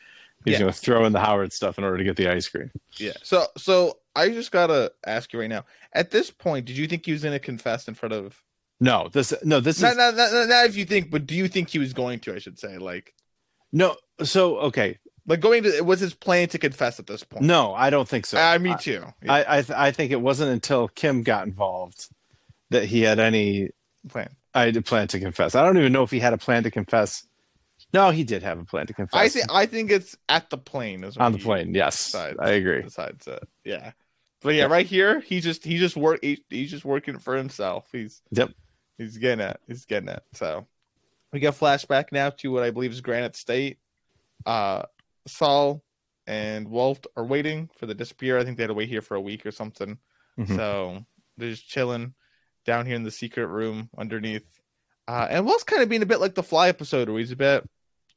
He's Yeah. gonna throw in the Howard stuff in order to get the ice cream. Yeah. So so I just gotta ask you right now. At this point, did you think he was gonna confess in front of No, this no this not, is not, not, not if you think, but do you think he was going to, I should say. Like no. So okay, like going to was his plan to confess at this point? no, I don't think so. Uh, me too. Yeah, I I, th- I think it wasn't until Kim got involved that he had any plan. I had a plan to confess. I don't even know if he had a plan to confess. No, he did have a plan to confess. I think I think it's at the plane is on the plane. Yes, decides- I agree. Decides it. Yeah. But yeah, right here, he just he just work he, he's just working for himself. He's Yep. He's getting it. He's getting it. So we get flashback now to what I believe is Granite State. Uh Saul and Walt are waiting for the disappear. I think they had to wait here for a week or something. Mhm. So they're just chilling down here in the secret room underneath. Uh, and Walt's kind of being a bit like the Fly episode, where he's a bit,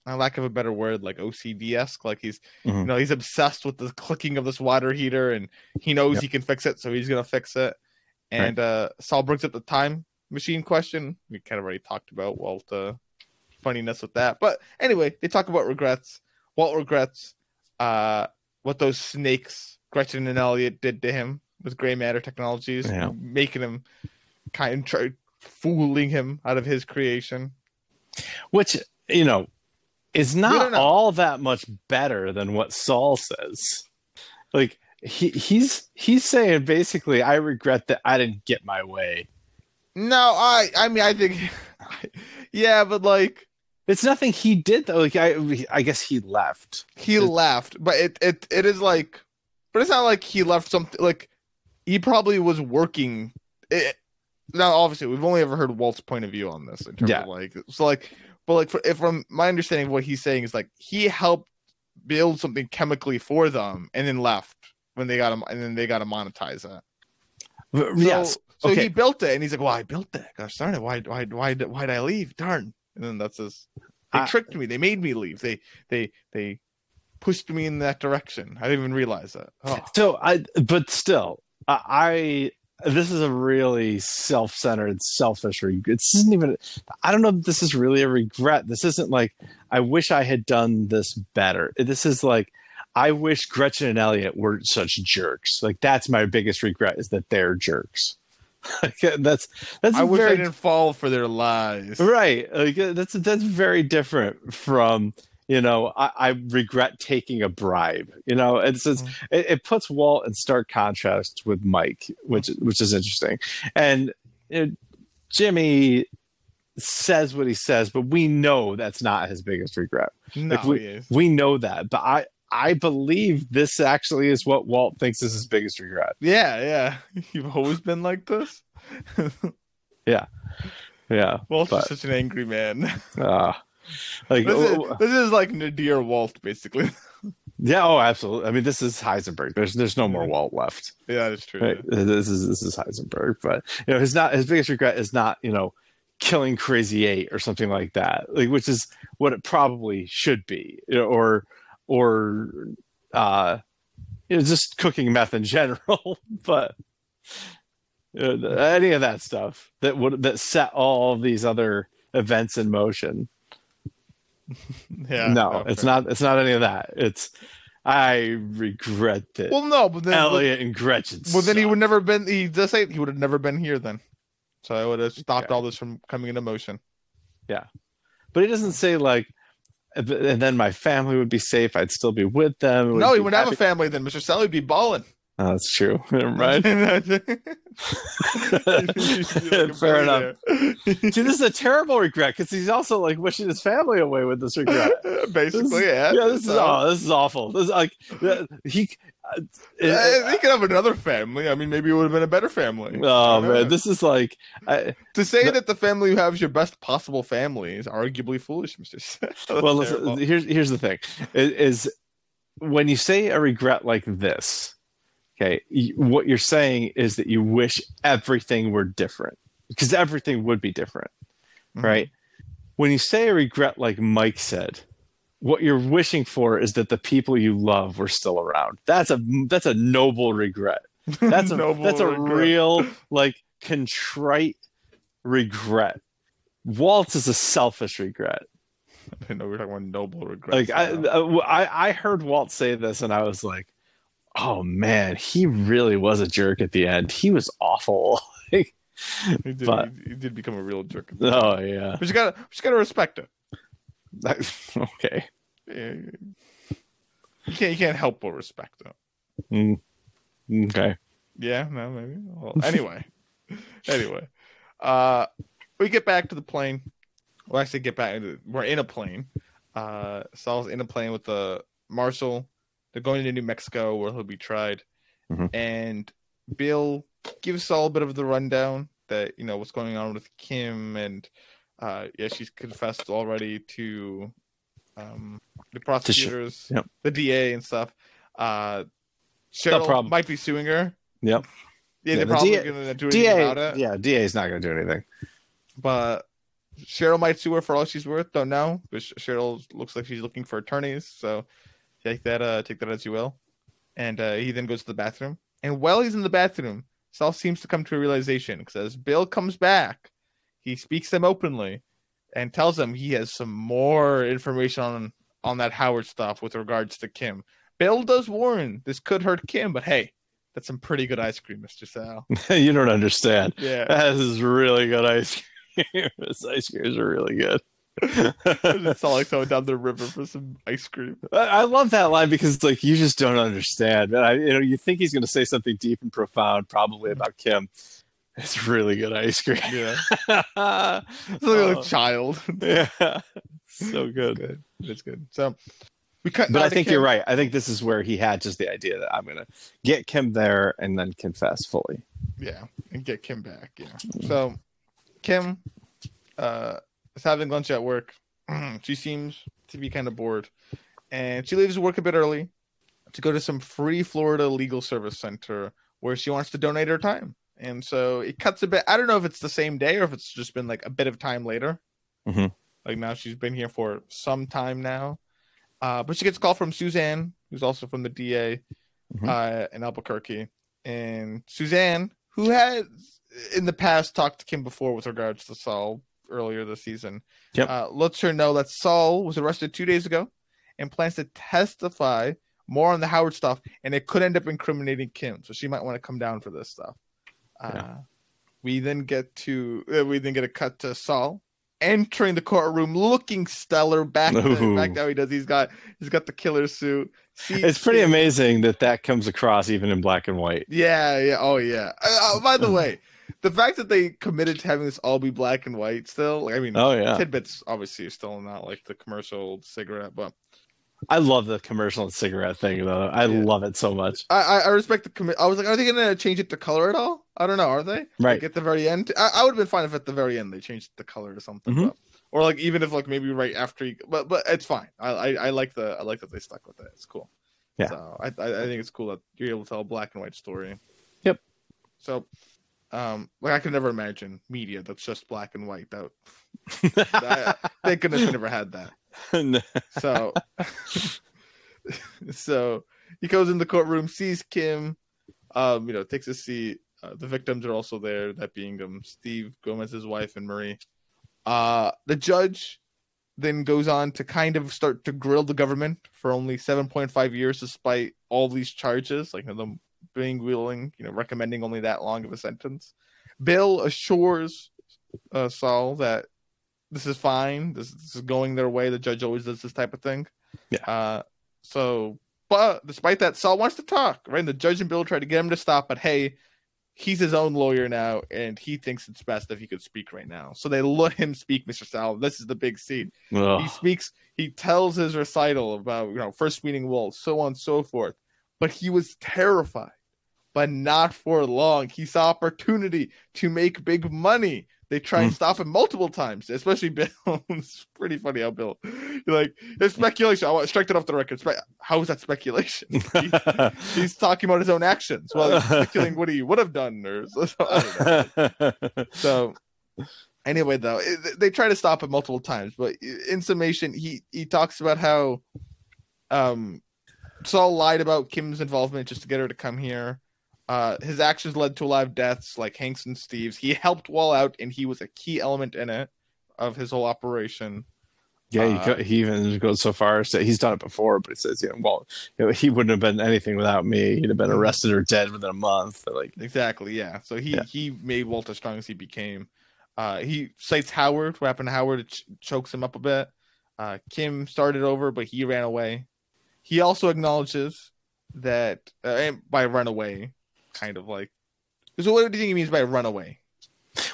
uh, lack of a better word, like OCD esque. Like he's, you Mhm. know, he's obsessed with the clicking of this water heater, and he knows Yep. he can fix it, so he's gonna fix it. And uh, Saul brings up the time machine question. We kind of already talked about Walt uh, funniness with that, but anyway, they talk about regrets. Walt regrets uh, what those snakes, Gretchen and Elliot, did to him with gray matter technologies, Yeah. making him kind of try fooling him out of his creation. Which you know is not all that much better than what Saul says. Like he he's he's saying basically, I regret that I didn't get my way. No, I I mean I think [LAUGHS] yeah, but like It's nothing he did though. Like I I guess he left. he left, but it it it is like but it's not like he left something like he probably was working it, now obviously we've only ever heard Walt's point of view on this in terms Yeah. of like so like but like for, if from my understanding of what he's saying is like he helped build something chemically for them and then left when they got him and then they got to monetize it. So, yes. So okay. he built it, and he's like, "Well, I built that. Gosh darn it! Why, why, why, why did I leave? Darn!" And then that's his. They I- tricked me. They made me leave. They, they, they pushed me in that direction. I didn't even realize that. Oh. So I, but still, I, I this is a really self-centered, selfish. regret. This isn't even. I don't know. If this is really a regret. This isn't like I wish I had done this better. This is like I wish Gretchen and Elliot weren't such jerks. Like that's my biggest regret is that they're jerks. [LAUGHS] That's that's I wish I didn't fall for their lies. right like uh, that's that's very different from you know i, I regret taking a bribe you know it's, it's Mhm. it, it puts walt in stark contrast with mike which which is interesting and you know, jimmy says what he says but we know that's not his biggest regret No, Like, we- he is. we know that but i i believe this actually is what walt thinks is his biggest regret Yeah, yeah. [LAUGHS] You've always been like this. [LAUGHS] yeah yeah. Walt's But- such an angry man. uh, [LAUGHS] like This is, oh, this is like Nadir Walt, basically. Yeah, oh, absolutely. I mean, this is Heisenberg. There's there's no more Walt left. yeah, that's true. Right? This is this is Heisenberg. But you know, his not his biggest regret is not you know killing Crazy Eight or something like that, like which is what it probably should be, you know, or or uh, you know, just cooking meth in [LAUGHS] general. but you know, any of that stuff that would that set all these other events in motion [LAUGHS] Yeah. no, it's fair. not. It's not any of that. It's I regret that Well, no, but then Elliot and Gretchen. Well, then he would never been. He does say he would have never been here then. So I would have stopped Okay. all this from coming into motion. Yeah, but he doesn't say like. And then my family would be safe. I'd still be with them. no, he would have a family then. Mr. Sally would be balling. Oh, that's true, [LAUGHS] [LAUGHS] right? Fair enough. See, this is a terrible regret because he's also like wishing his family away with this regret. [LAUGHS] Basically, This- yeah. this is oh, this is awful. This is like uh, he. Uh, uh, he could have another family. I mean, maybe it would have been a better family. oh man, this is like I, to say the- that the family you have is your best possible family is arguably foolish, Mister. well listen, here's here's the thing is when you say a regret like this, okay, what you're saying is that you wish everything were different because everything would be different, Mhm. right? When you say a regret like Mike said, what you're wishing for is that the people you love were still around. That's a that's a noble regret. [LAUGHS] That's a that's a regret. real like contrite regret. Walt's is a selfish regret. [LAUGHS] I know we are talking about noble regret. Like I. I, I heard Walt say this, and I was like, "Oh man, he really was a jerk at the end. He was awful." [LAUGHS] He, did, but- he, did become a real jerk. oh yeah, But you gotta, you just gotta respect it. [LAUGHS] okay. Yeah, You can't, you can't help but respect it. Mm. Okay. Yeah, no, maybe. Well, anyway, [LAUGHS] anyway, uh, we get back to the plane. Well, actually, get back. Into, we're in a plane. Uh, Saul's in a plane with the marshal. They're going to New Mexico where he'll be tried, Mhm. and Bill gives Saul a bit of the rundown that you know what's going on with Kim, and uh, yeah, she's confessed already to um, the prosecutors, yep. the DA, and stuff. Uh, Cheryl problem. might be suing her. Yep. Yeah, Yeah, they're the probably DA gonna do anything about it. yeah, Da is not going to do anything. But Cheryl might sue her for all she's worth. Don't know. But Cheryl looks like she's looking for attorneys, so take that. Uh, take that as you will. And uh, he then goes to the bathroom. And while he's in the bathroom, Saul seems to come to a realization because as Bill comes back, he speaks to him openly and tells him he has some more information on on that Howard stuff with regards to Kim. Bill does warn this could hurt Kim, but hey, that's some pretty good ice cream, Mister Sal. [LAUGHS] you don't understand. Yeah. This is really good ice cream. [LAUGHS] this ice cream is really good. It's all like going down the river for some ice cream. I love that line because it's like you just don't understand. I, you know, you think he's going to say something deep and profound, probably about Kim. It's really good ice cream. Yeah, [LAUGHS] it's like a child. Yeah, [LAUGHS] so good. good. It's good. So we cut. But I think Kim. you're right. I think this is where he had just the idea that I'm going to get Kim there and then confess fully. Yeah, and get Kim back. Yeah. So Kim uh, is having lunch at work. [CLEARS THROAT] she seems to be kind of bored, and she leaves work a bit early to go to some free Florida legal service center where she wants to donate her time. And so it cuts a bit. I don't know if it's the same day or if it's just been like a bit of time later. Mhm. Like now she's been here for some time now. Uh, but she gets a call from Suzanne, who's also from the DA Mhm. uh, in Albuquerque. And Suzanne, who had in the past talked to Kim before with regards to Saul earlier this season, Yep. uh, lets her know that Saul was arrested two days ago and plans to testify more on the Howard stuff, and it could end up incriminating Kim. So she might want to come down for this stuff. Uh, Yeah. We then get to uh, we then get a cut to Saul entering the courtroom, looking stellar. Back back how he does. He's got he's got the killer suit. See- It's pretty amazing that that comes across even in black and white. Yeah, yeah. Oh, yeah. Uh, uh, by the way, the fact that they committed to having this all be black and white still, like, I mean, Oh yeah, tidbits obviously are still not like the commercial cigarette, but I love the commercial and cigarette thing though. I Yeah. love it so much. I, I, respect the commit. I was like, are they gonna change it to color at all? I don't know. Are they? Right. Like at the very end, I, I would have been fine if at the very end they changed the color or something, Mhm. but, or like even if like maybe right after, you, but but it's fine. I, I I like the I like that they stuck with it. It's cool. Yeah. So I I I think it's cool that you're able to tell a black and white story. Yep. So, um, like I could never imagine media that's just black and white. That I- [LAUGHS] thank goodness we never had that. [LAUGHS] So, [LAUGHS] so he goes in the courtroom, sees Kim, um, you know, takes a seat. Uh, the victims are also there, that being um, Steve Gomez's wife and Marie. Uh, the judge then goes on to kind of start to grill the government for only 7.5 years, despite all these charges, like you know, them being willing, you know, recommending only that long of a sentence. Bill assures uh, Saul that this is fine. This, this is going their way. The judge always does this type of thing. Yeah. Uh, so, but despite that, Saul wants to talk, right? And the judge and Bill try to get him to stop, but hey, he's his own lawyer now, and he thinks it's best if he could speak right now. So they let him speak, Mr. Saul. This is the big scene. He speaks, he tells his recital about, you know, first meeting Walt, so on and so forth. But he was terrified, but not for long. He saw opportunity to make big money. They try and Hmm. stop him multiple times, especially [LAUGHS] Bill. it's pretty funny how Bill like it's speculation. I want to strike it off the record. Spe- How is that speculation? [LAUGHS] He- he's talking about his own actions. Well, he's speculating what he would have done, or [LAUGHS] so, I don't know. So anyway, though, it, they try to stop him multiple times, but in summation, he he talks about how um Saul lied about Kim's involvement just to get her to come here. Uh, his actions led to a lot of deaths, like Hanks and Steve's. He helped Walt out, and he was a key element in it of his whole operation. Yeah, he, Uh, go- he even goes so far as to he's done it before, but he says, you know, well, you know, he wouldn't have been anything without me. He'd have been arrested or dead within a month. Like, Exactly, yeah. So he Yeah. he made Walt as strong as he became. Uh, he cites Howard. What happened to Howard? It ch- chokes him up a bit. Uh, Kim started over, but he ran away. He also acknowledges that uh, and by run away, kind of like. So what do you think he means by runaway?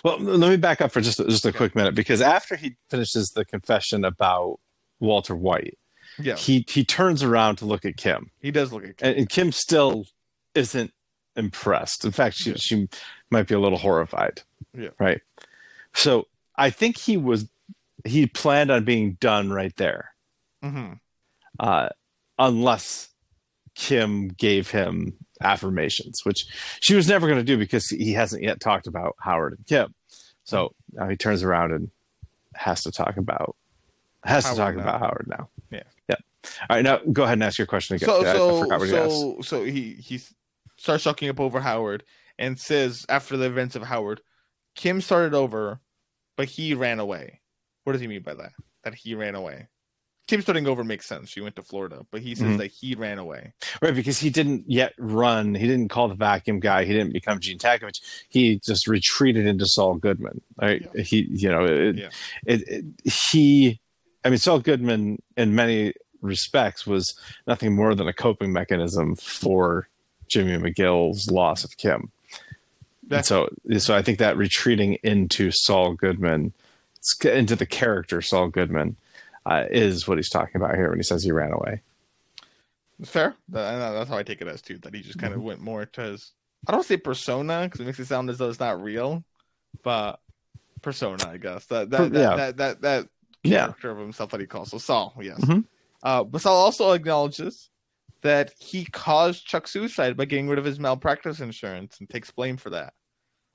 well, let me back up for just just a Okay. quick minute because after he finishes the confession about Walter White, Yeah, he he turns around to look at Kim, he does look at. and, and Kim still isn't impressed. In fact, she Yeah. she might be a little horrified. Yeah. Right. So I think he was he planned on being done right there. hmm uh, unless Kim gave him affirmations, which she was never going to do because he hasn't yet talked about Howard and Kim. So now he turns around and has to talk about has to Howard talk now. about Howard now. Yeah. yeah. All right, now go ahead and ask your question again. So I, I so forgot what so so he he starts sucking up over Howard and says after the events of Howard, Kim started over, but he ran away. What does he mean by that? That he ran away. Kim starting over makes sense. She went to Florida, but he says Mhm. that he ran away. Right, because he didn't yet run. He didn't call the vacuum guy. He didn't become Gene Takovich. He just retreated into Saul Goodman. Right? He, you know, it, Yeah. it, it, he. I mean, Saul Goodman, in many respects, was nothing more than a coping mechanism for Jimmy McGill's loss of Kim. Yeah. And so, so I think that retreating into Saul Goodman, into the character Saul Goodman, uh, is what he's talking about here when he says he ran away. Fair. That's how I take it as too. That he just kind Mm-hmm. of went more to his. I don't say persona because it makes it sound as though it's not real, but persona, I guess. That that that Yeah. that, that, that Yeah. character of himself that he calls. So Saul, yes. Mhm. Uh, but Saul also acknowledges that he caused Chuck's suicide by getting rid of his malpractice insurance and takes blame for that.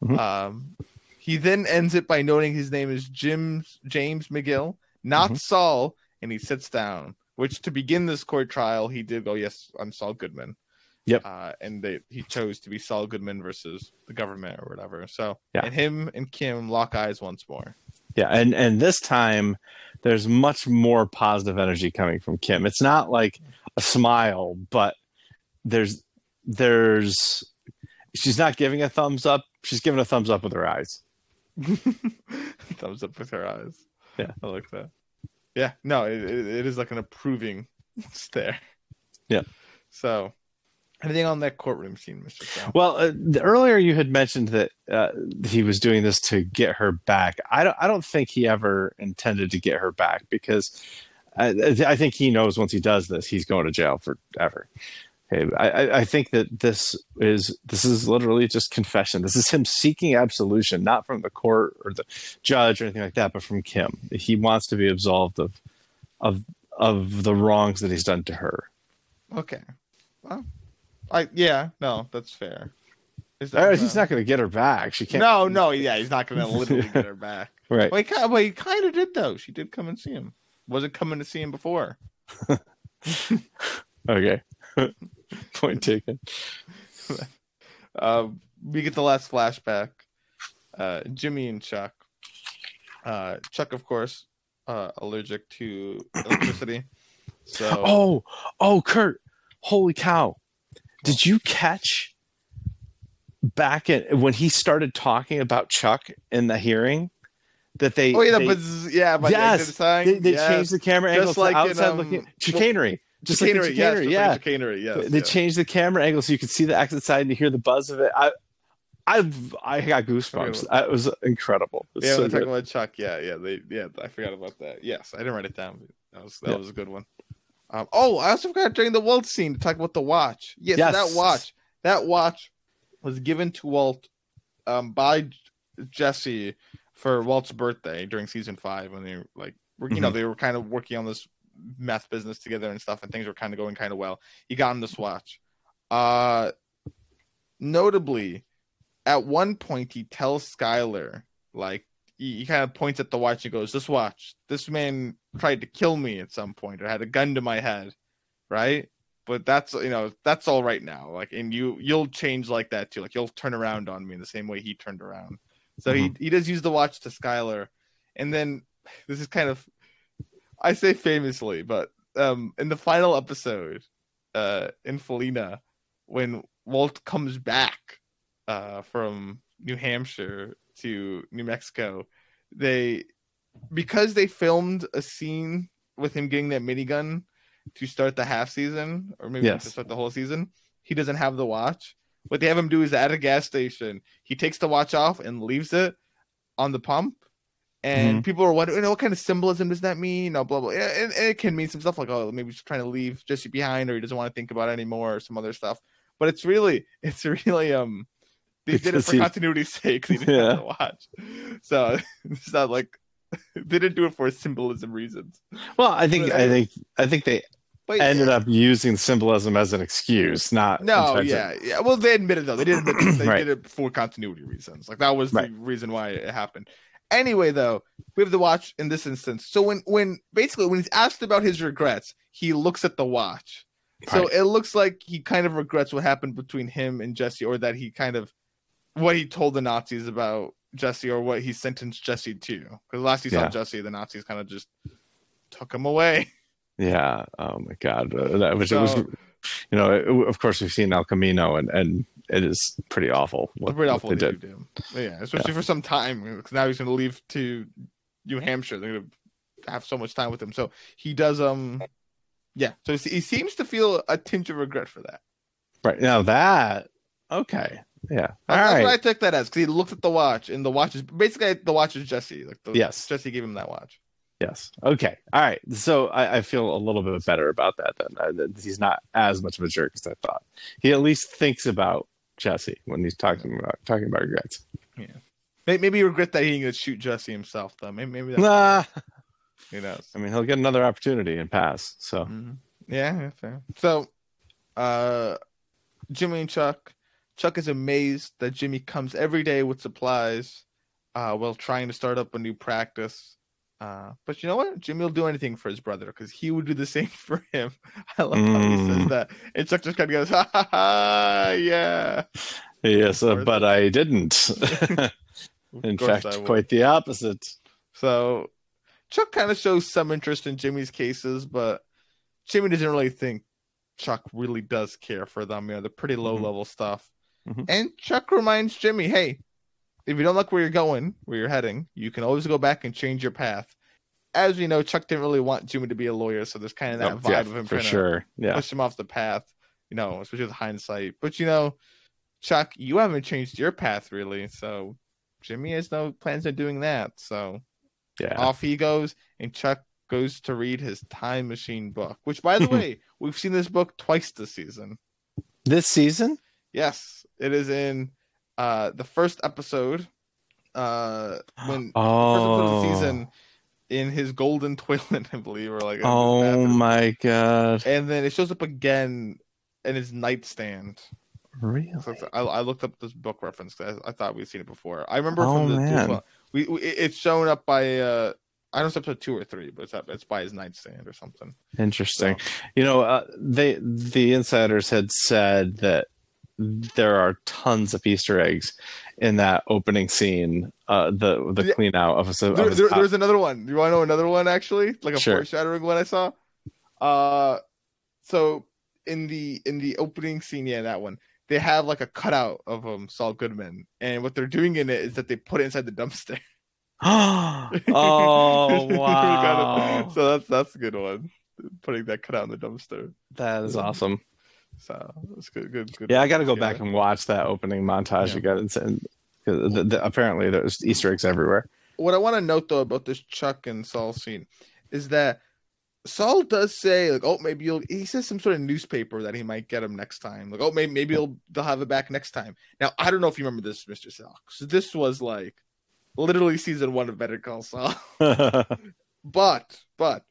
Mhm. Um, he then ends it by noting his name is Jim James McGill, not Mhm. Saul, and he sits down. Which to begin this court trial, he did go, "Yes, I'm Saul Goodman." Yep. Uh, and they, he chose to be Saul Goodman versus the government or whatever. So, Yeah. and him and Kim lock eyes once more. Yeah, and and this time there's much more positive energy coming from Kim. It's not like a smile, but there's there's she's not giving a thumbs up. She's giving a thumbs up with her eyes. [LAUGHS] Thumbs up with her eyes. Yeah. I like that. Yeah, no, it, it, it is like an approving [LAUGHS] stare. Yeah. So, anything on that courtroom scene, Mr. Sal? Well, uh, the, earlier you had mentioned that uh, he was doing this to get her back. I don't I don't think he ever intended to get her back because I, I think he knows once he does this, he's going to jail forever. Okay, I, I- think that this is this is literally just confession. This is him seeking absolution, not from the court or the judge or anything like that, but from Kim. He wants to be absolved of of of the wrongs that he's done to her. Okay. Well, I yeah, no, that's fair. Is that, he's uh, not going to get her back. She can't. No, no, yeah, he's not going to literally get her back. [LAUGHS] Right. Well, he well, he kind of did though. She did come and see him. Wasn't coming to see him before. [LAUGHS] Okay. [LAUGHS] [LAUGHS] Point taken. Uh, we get the last flashback. Uh, Jimmy and Chuck. Uh, Chuck, of course, uh, allergic to electricity. [CLEARS THROAT] So Oh, oh, Kurt! Holy cow! Did you catch back at when he started talking about Chuck in the hearing that they? oh yeah, they, but yeah, but Yes, they, they yes. changed the camera angle like the in, outside um, looking chicanery. Just chicanery, like the yes, chicanery, just yeah. like chicanery, yes. they yes. changed the camera angle so you could see the exit side and you hear the buzz of it. I, I, I got goosebumps. Okay. It was incredible. It was Yeah, so we're talking about Chuck. Yeah, yeah, they, yeah. I forgot about that. Yes, I didn't write it down. That was that Yeah. was a good one. Um, oh, I also forgot during the Walt scene to talk about the watch. Yes, Yes. that watch. That watch was given to Walt um, by Jesse for Walt's birthday during season five when they were like were, you know Mhm. they were kind of working on this meth business together and stuff, and things were kind of going kind of well. He got him this watch. Uh, notably, at one point, he tells Skyler, like, he, he kind of points at the watch and goes, "This watch, this man tried to kill me at some point, or had a gun to my head, right?" But that's you know that's all right now. Like, and you you'll change like that too. Like you'll turn around on me in the same way he turned around. So Mhm. he he does use the watch to Skyler, and then this is kind of I say famously, but um in the final episode, uh in Felina, when Walt comes back uh from New Hampshire to New Mexico, they because they filmed a scene with him getting that minigun to start the half season, or maybe Yes. to start the whole season, he doesn't have the watch. What they have him do is at a gas station, he takes the watch off and leaves it on the pump. And people are wondering, you know, what kind of symbolism does that mean? You know, blah blah. And, and it can mean some stuff like, oh, maybe he's trying to leave Jesse behind, or he doesn't want to think about it anymore, or some other stuff. But it's really, [LAUGHS] it's really, um, they did it for continuity's [LAUGHS] sake. They didn't Yeah. have to watch, so [LAUGHS] it's not like they didn't do it for symbolism reasons. Well, I think But I think I think they But ended up using symbolism as an excuse, not No, terms of- yeah, yeah. Well, they admitted though they did admit [CLEARS THROAT] they Right. did it for continuity reasons. Like that was Right. the reason why it happened. Anyway, though, we have the watch in this instance. So when when basically when he's asked about his regrets, he looks at the watch. So Right. it looks like he kind of regrets what happened between him and Jesse, or that he kind of what he told the Nazis about Jesse, or what he sentenced Jesse to. Because last he saw Jesse, the Nazis kind of just took him away. [LAUGHS] Yeah. Oh my God. Uh, that was, it was, you know, it- of course we've seen El Camino and, and it is pretty awful. What, pretty awful they what they did. do. But yeah, especially for some time. Because now he's going to leave to New Hampshire. They're going to have so much time with him. So he does. Um, yeah. So he seems to feel a tinge of regret for that. Right. Now that, okay. Yeah. All That's right. what I took that as. Because he looked at the watch, and the watch is basically the watch is Jesse. Like the, Yes. Jesse gave him that watch. Yes. Okay. All right. So I, I feel a little bit better about that then. That he's not as much of a jerk as I thought. He at least thinks about Jesse when he's talking about talking about regrets. Yeah, maybe he regret that he didn't shoot Jesse himself, though. Maybe, maybe that's Nah. who knows. I mean, he'll get another opportunity and pass. So Mhm. Yeah, yeah, fair. So, uh, Jimmy and Chuck. Chuck is amazed that Jimmy comes every day with supplies, uh, while trying to start up a new practice. Uh, but you know what? Jimmy will do anything for his brother because he would do the same [LAUGHS] for him. I love how he says Mm. that, and Chuck just kind of goes, "Ha ha ha! Yeah." yes, uh, but I didn't. [LAUGHS] In fact, quite the opposite. So Chuck kind of shows some interest in Jimmy's cases, but Jimmy doesn't really think Chuck really does care for them. You know, the pretty low level stuff. Mhm. And Chuck reminds Jimmy, hey, if you don't like where you're going, where you're heading, you can always go back and change your path. As we know, Chuck didn't really want Jimmy to be a lawyer, so there's kind of that Oh, vibe yeah, of him for sure. Yeah. push him off the path, you know, especially with hindsight. But you know, Chuck, you haven't changed your path really, so Jimmy has no plans on doing that. So Yeah. off he goes, and Chuck goes to read his time machine book. Which, by the [LAUGHS] way, we've seen this book twice this season. This season? Yes, it is in uh the first episode. Uh, when first episode Oh. of the season in his golden [LAUGHS] toilet, I believe, or like Oh my god. and then it shows up again in his nightstand. Really? So I, I looked up this book reference because I, I thought we'd seen it before. I remember Oh, from the man. we, we it's shown up by uh I don't know if it's episode two or three, but it's up, it's by his nightstand or something. Interesting. So, You know, uh, they the insiders had said that there are tons of Easter eggs in that opening scene, uh, the the Yeah. clean out of, a, there, there- there's another one. You want to know another one actually, like a Sure. foreshadowing one I saw. Uh, so in the in the opening scene, yeah, that one they have like a cutout of um Saul Goodman, and what they're doing in it is that they put it inside the dumpster. [LAUGHS] [GASPS] oh [LAUGHS] wow, So that's that's a good one. Putting that cutout in the dumpster. that is awesome. So that's good. Good. Good. Yeah, I got to go back and watch that opening montage Yeah. again. And, and 'cause the, the, apparently, there's Easter eggs everywhere. what I want to note though about this Chuck and Saul scene is that Saul does say like, oh, maybe you'll. He says some sort of newspaper that he might get him next time. Like, oh, maybe maybe he'll they'll have it back next time. Now I don't know if you remember this, Mister Saul. So this was like literally season one of Better Call Saul. [LAUGHS] but but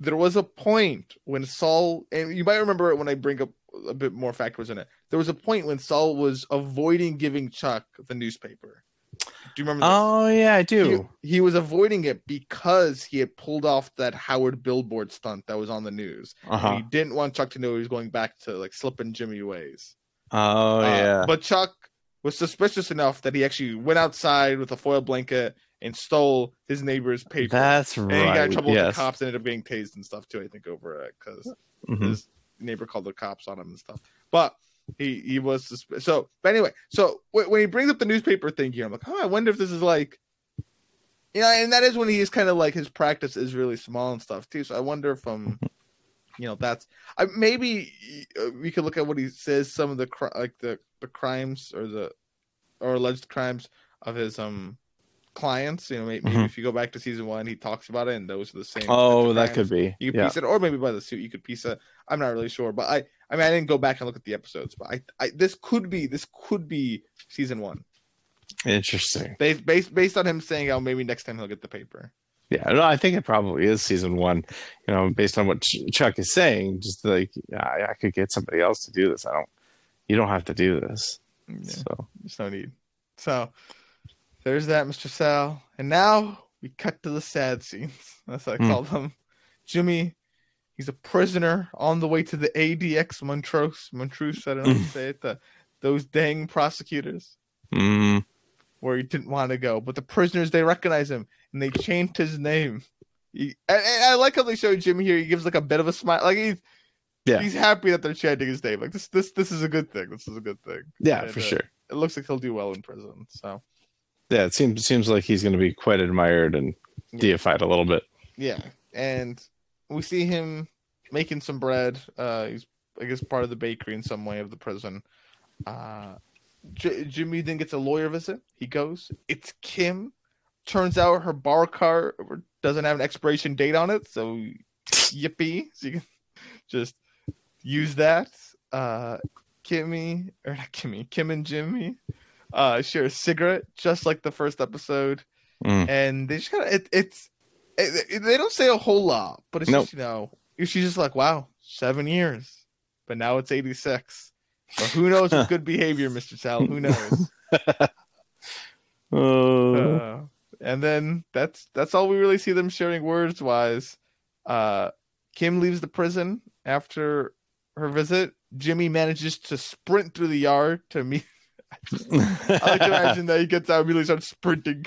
there was a point when Saul, and you might remember it when I bring up a bit more factors in it. There was a point when Saul was avoiding giving Chuck the newspaper. Do you remember? This? Oh yeah, I do. He, he was avoiding it because he had pulled off that Howard billboard stunt that was on the news. Uh-huh. He didn't want Chuck to know he was going back to like slipping Jimmy ways. Oh Uh, yeah. But Chuck was suspicious enough that he actually went outside with a foil blanket and stole his neighbor's paper. That's right and he got in trouble with the cops and ended up being tased and stuff too, I think, over it because Mhm. his neighbor called the cops on him and stuff. But he he was susp- so. But anyway, so when, when he brings up the newspaper thing here, I'm like, oh, I wonder if this is like, you know, and that is when he's kind of like his practice is really small and stuff too. So I wonder if um, [LAUGHS] you know, that's I, maybe uh, we could look at what he says. Some of the cri- like the the crimes or the or alleged crimes of his um clients. You know, maybe, maybe Mhm. if you go back to season one, he talks about it, and those are the same. Oh, that could be. You could Yeah. piece it, or maybe by the suit, you could piece it. I'm not really sure, but I, I mean, I didn't go back and look at the episodes, but I, I this could be, this could be season one, Interesting. based, based, based on him saying, "Oh, maybe next time he'll get the paper." Yeah, no, I think it probably is season one. You know, based on what Ch- Chuck is saying, just like I, I could get somebody else to do this. I don't. You don't have to do this. Yeah, So there's no need. So there's that, Mr. Sal, and now we cut to the sad scenes. [LAUGHS] That's what I Hmm. call them. Jimmy, he's a prisoner on the way to the ADX Montrose, Montrose. I don't know how to say it. The, those dang prosecutors. mm, where he didn't want to go. But the prisoners they recognize him and they changed his name. He, and, and I like how they show Jimmy here. He gives like a bit of a smile, like he's Yeah. he's happy that they're chanting his name. Like this this this is a good thing. This is a good thing. yeah, And, for uh, sure. It looks like he'll do well in prison. So Yeah, it seems seems like he's going to be quite admired and Yeah. deified a little bit. yeah, and we see him making some bread. Uh, he's I guess part of the bakery in some way of the prison. Uh, J- Jimmy then gets a lawyer visit. He goes. It's Kim. Turns out her bar card doesn't have an expiration date on it, so yippee! So you can just use that. Uh, Kimmy or not Kimmy, Kim and Jimmy uh, share a cigarette, just like the first episode Mm. and they just kind of it, it's it, it- they don't say a whole lot, but it's Nope. just you know she's just like wow seven years, but now it's eighty six. But who knows with [LAUGHS] good behavior, Mister Sal? Who knows? [LAUGHS] Oh, Uh, and then that's that's all we really see them sharing words wise. Uh, Kim leaves the prison after her visit. Jimmy manages to sprint through the yard to meet. I like to imagine that he gets out and immediately starts sprinting.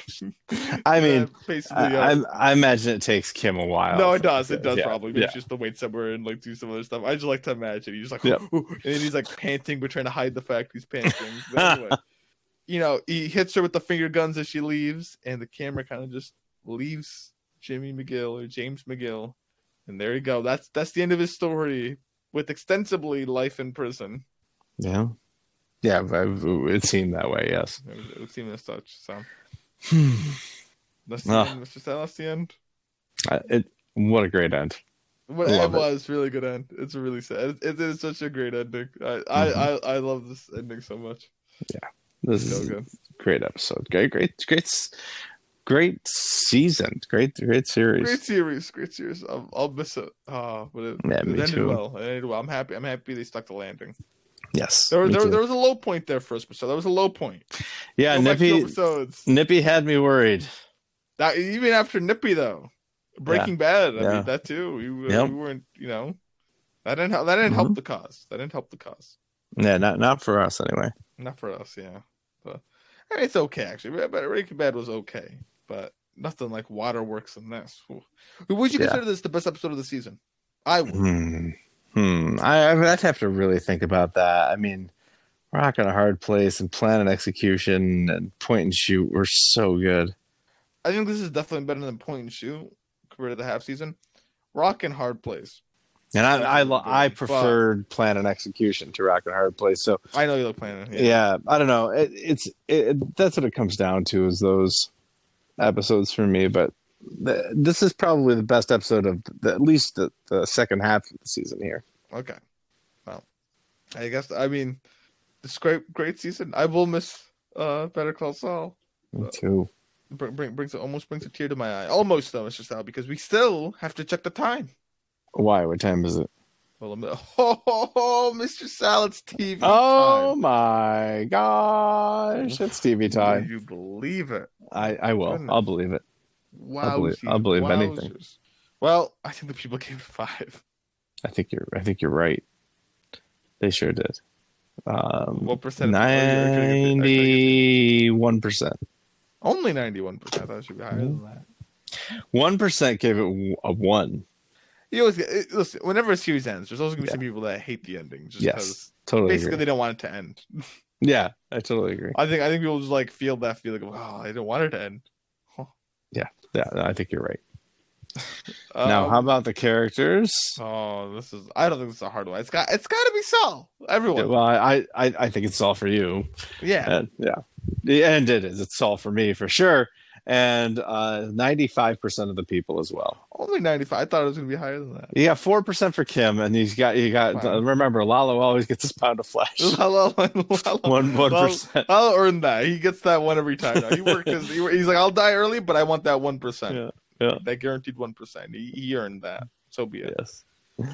I mean, uh, facing I, the. I, I imagine it takes Kim a while. No, it does. It does Yeah, probably. Yeah. it's just to wait somewhere and like do some other stuff. I just like to imagine he's like, Yep. and then he's like panting, but trying to hide the fact he's panting. But anyway, [LAUGHS] you know, he hits her with the finger guns as she leaves, and the camera kind of just leaves Jimmy McGill or James McGill, and there you go. That's that's the end of his story with extensively life in prison. Yeah. Yeah, it seemed that way, yes. It, it would seem as such. So [SIGHS] that's the Ah. end, Mr. Sal. That's the end. Uh, it, what a great end. Love it was really good end. It's a really sad. It, it is such a great ending. I, I, Mhm. I, I love this ending so much. Yeah, this So is a good. great episode. Great, great, great, great season. Great, great series. Great series, great series. I'll, I'll miss it. Uh, but it, Yeah, it ended too. well. It ended well. I'm happy. I'm happy they stuck the landing. Yes. There, there, there was a low point there for us, so there was a low point. yeah, Go Nippy. Nippy had me worried. That even after Nippy though, Breaking Bad. I Yeah. mean that too. We, Yep. we weren't, you know, that didn't help. That didn't help the cause. That didn't help the cause. Yeah, not not for us anyway. Not for us, yeah. But I mean, it's okay actually. But Breaking Bad was okay, but nothing like Waterworks in this. Ooh. Would you Yeah. consider this the best episode of the season? I would. Hmm. Hmm. I, I'd have to really think about that. I mean, Rock in a Hard Place and Plan and Execution and Point and Shoot were so good. I think this is definitely better than Point and Shoot compared to the half season. Rock and Hard Place. And I I, I good, but- Plan and Execution to Rock and Hard Place. So I know you like playing it. yeah, I don't know. It, it's it, that's what it comes down to is those episodes for me. But this is probably the best episode of the, at least the, the second half of the season here. Okay. Well, I guess I mean, this great great season. I will miss uh Better Call Saul. Me too. Bring, bring, brings almost brings a tear to my eye. Almost though, Mr. Sal, because we still have to check the time. Why? What time is it? Well, I'm- [LAUGHS] oh, oh, oh, Mr. Salad's TV. Oh time. my gosh! It's TV Will time. you believe it? I I will. Goodness. I'll believe it. Wow. believe- I'll believe anything. Well, I think the people gave it five. I think you're. I think you're right. They sure did. Um, What percent? of the- are you- are you gonna give it- are you gonna give Ninety-one percent. Only ninety-one percent. I thought it should be higher than that. One percent gave it a one. You always get, listen. Whenever a series ends, there's always gonna be some people that hate the ending just Yes. because Totally basically agree. they don't want it to end. [LAUGHS] Yeah, I totally agree. I think I think people just like feel that feeling of oh, I don't want it to end. Yeah, yeah, I think you're right. [LAUGHS] now, Um, how about the characters? Oh, this is. I don't think this is a hard one. It's got. It's got to be Saul. Yeah, Everyone. well, I, I I think it's all for you. Yeah. And, yeah, the end it is. It's all for me for sure. And uh, ninety-five percent of the people as well. Only ninety-five. I thought it was gonna be higher than that. You got four percent for Kim, and he's got you got. Fine. remember, Lalo always gets his pound of flesh. [LAUGHS] Lalo, Lalo, [LAUGHS] One one Lalo- percent. I'll earn that. He gets that one every time. Now. He worked his. He, he's like, I'll die early, but I want that one percent. Yeah, yeah. That guaranteed one percent. He, he earned that. So be it. Yes.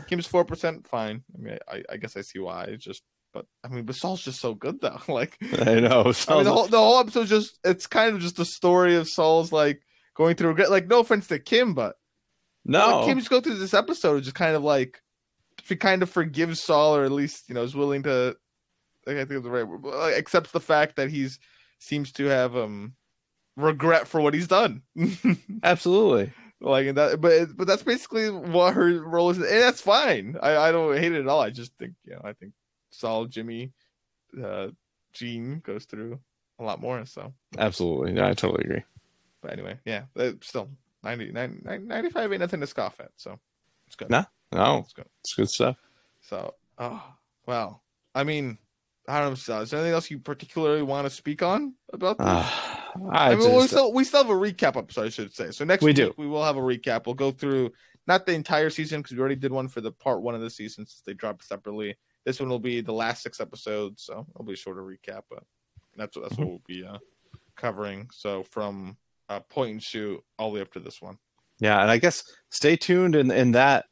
Kim's four percent. Fine. I mean, I, I guess I see why. It's just, but I mean, but Saul's just so good though. [LAUGHS] Like, [LAUGHS] I know. I mean, the whole the whole episode just it's kind of just the story of Saul's like going through regret. Like, no offense to Kim, but no. Like, Kim just go through this episode just kind of like she kind of forgives Saul, or at least you know is willing to. Like, I think it's the right word, like, accepts the fact that he's seems to have um regret for what he's done. [LAUGHS] Absolutely. like that, but but that's basically what her role is, and that's fine. I I don't hate it at all. I just think you know I think Saul, Jimmy, uh, Gene goes through a lot more. So, Absolutely. Yeah, I totally agree. but anyway, yeah, uh, still 90, 90 95 ain't nothing to scoff at. So it's good. No. No, it's good. it's good stuff. So, oh, well, I mean, I don't know. Is there anything else you particularly want to speak on about this? Ah, I, I, mean, we still we still have a recap episode, I should say. So next We week do. we will have a recap. We'll go through not the entire season because we already did one for the part one of the season since they dropped separately. This one will be the last six episodes, so it'll be a shorter recap, but that's what that's what we'll be uh, covering. So from uh, point and shoot all the way up to this one. yeah, and I guess stay tuned in in that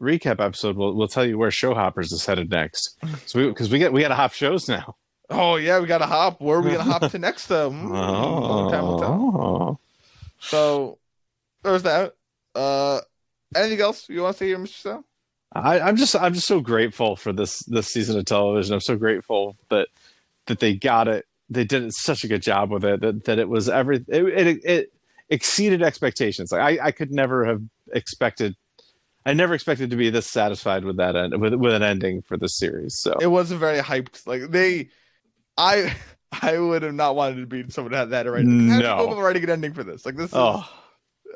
recap episode. We'll we'll tell you where Showhoppers is headed next. So we because we get we got to hop shows now. Oh yeah, we got to hop. Where are we gonna hop to [LAUGHS] next? Hmm, only time will tell. Oh. So there's that. Uh, anything else you want to say here, Mr. Sal? I, I'm just I'm just so grateful for this this season of television. I'm so grateful that that they got it. They did such a good job with it. That that it was every it it, it exceeded expectations. Like I, I could never have expected. I never expected to be this satisfied with that end with with an ending for this series. So It wasn't very hyped. Like they, I, I would have not wanted to be someone that had that already. How do you No. writing an ending for this? Like this. Is, oh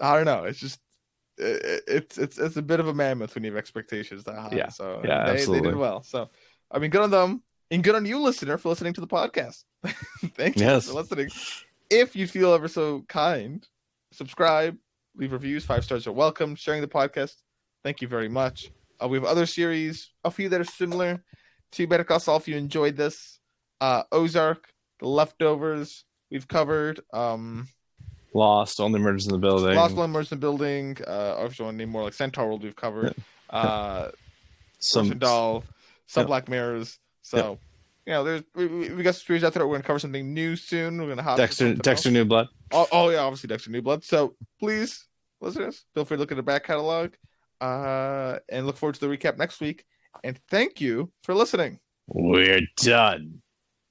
I don't know. It's just. It, it's it's it's a bit of a mammoth when you have expectations that high. Yeah. So Yeah, they, they did well. So I mean, good on them and good on you, listener, for listening to the podcast. [LAUGHS] Thank you for listening. If you feel ever so kind, subscribe, leave reviews. Five stars are welcome. Sharing the podcast. Thank you very much. Uh, we have other series, a few that are similar to Better Call Saul. If you enjoyed this, uh, Ozark, The Leftovers, we've covered. Um, lost only murders in the building. Lost Lemurs in the Building. Uh, or if you want to name more like Centaur World, we've covered. Uh, some Russian Doll, some Yeah. Black Mirrors. So, you know, there's we, we we got some series out there. We're gonna cover something new soon. We're gonna hop Dexter Dexter else. New Blood. Oh, oh yeah, obviously Dexter New Blood. So please, listeners, feel free to look at the back catalog. Uh, and look forward to the recap next week. And thank you for listening. We're done.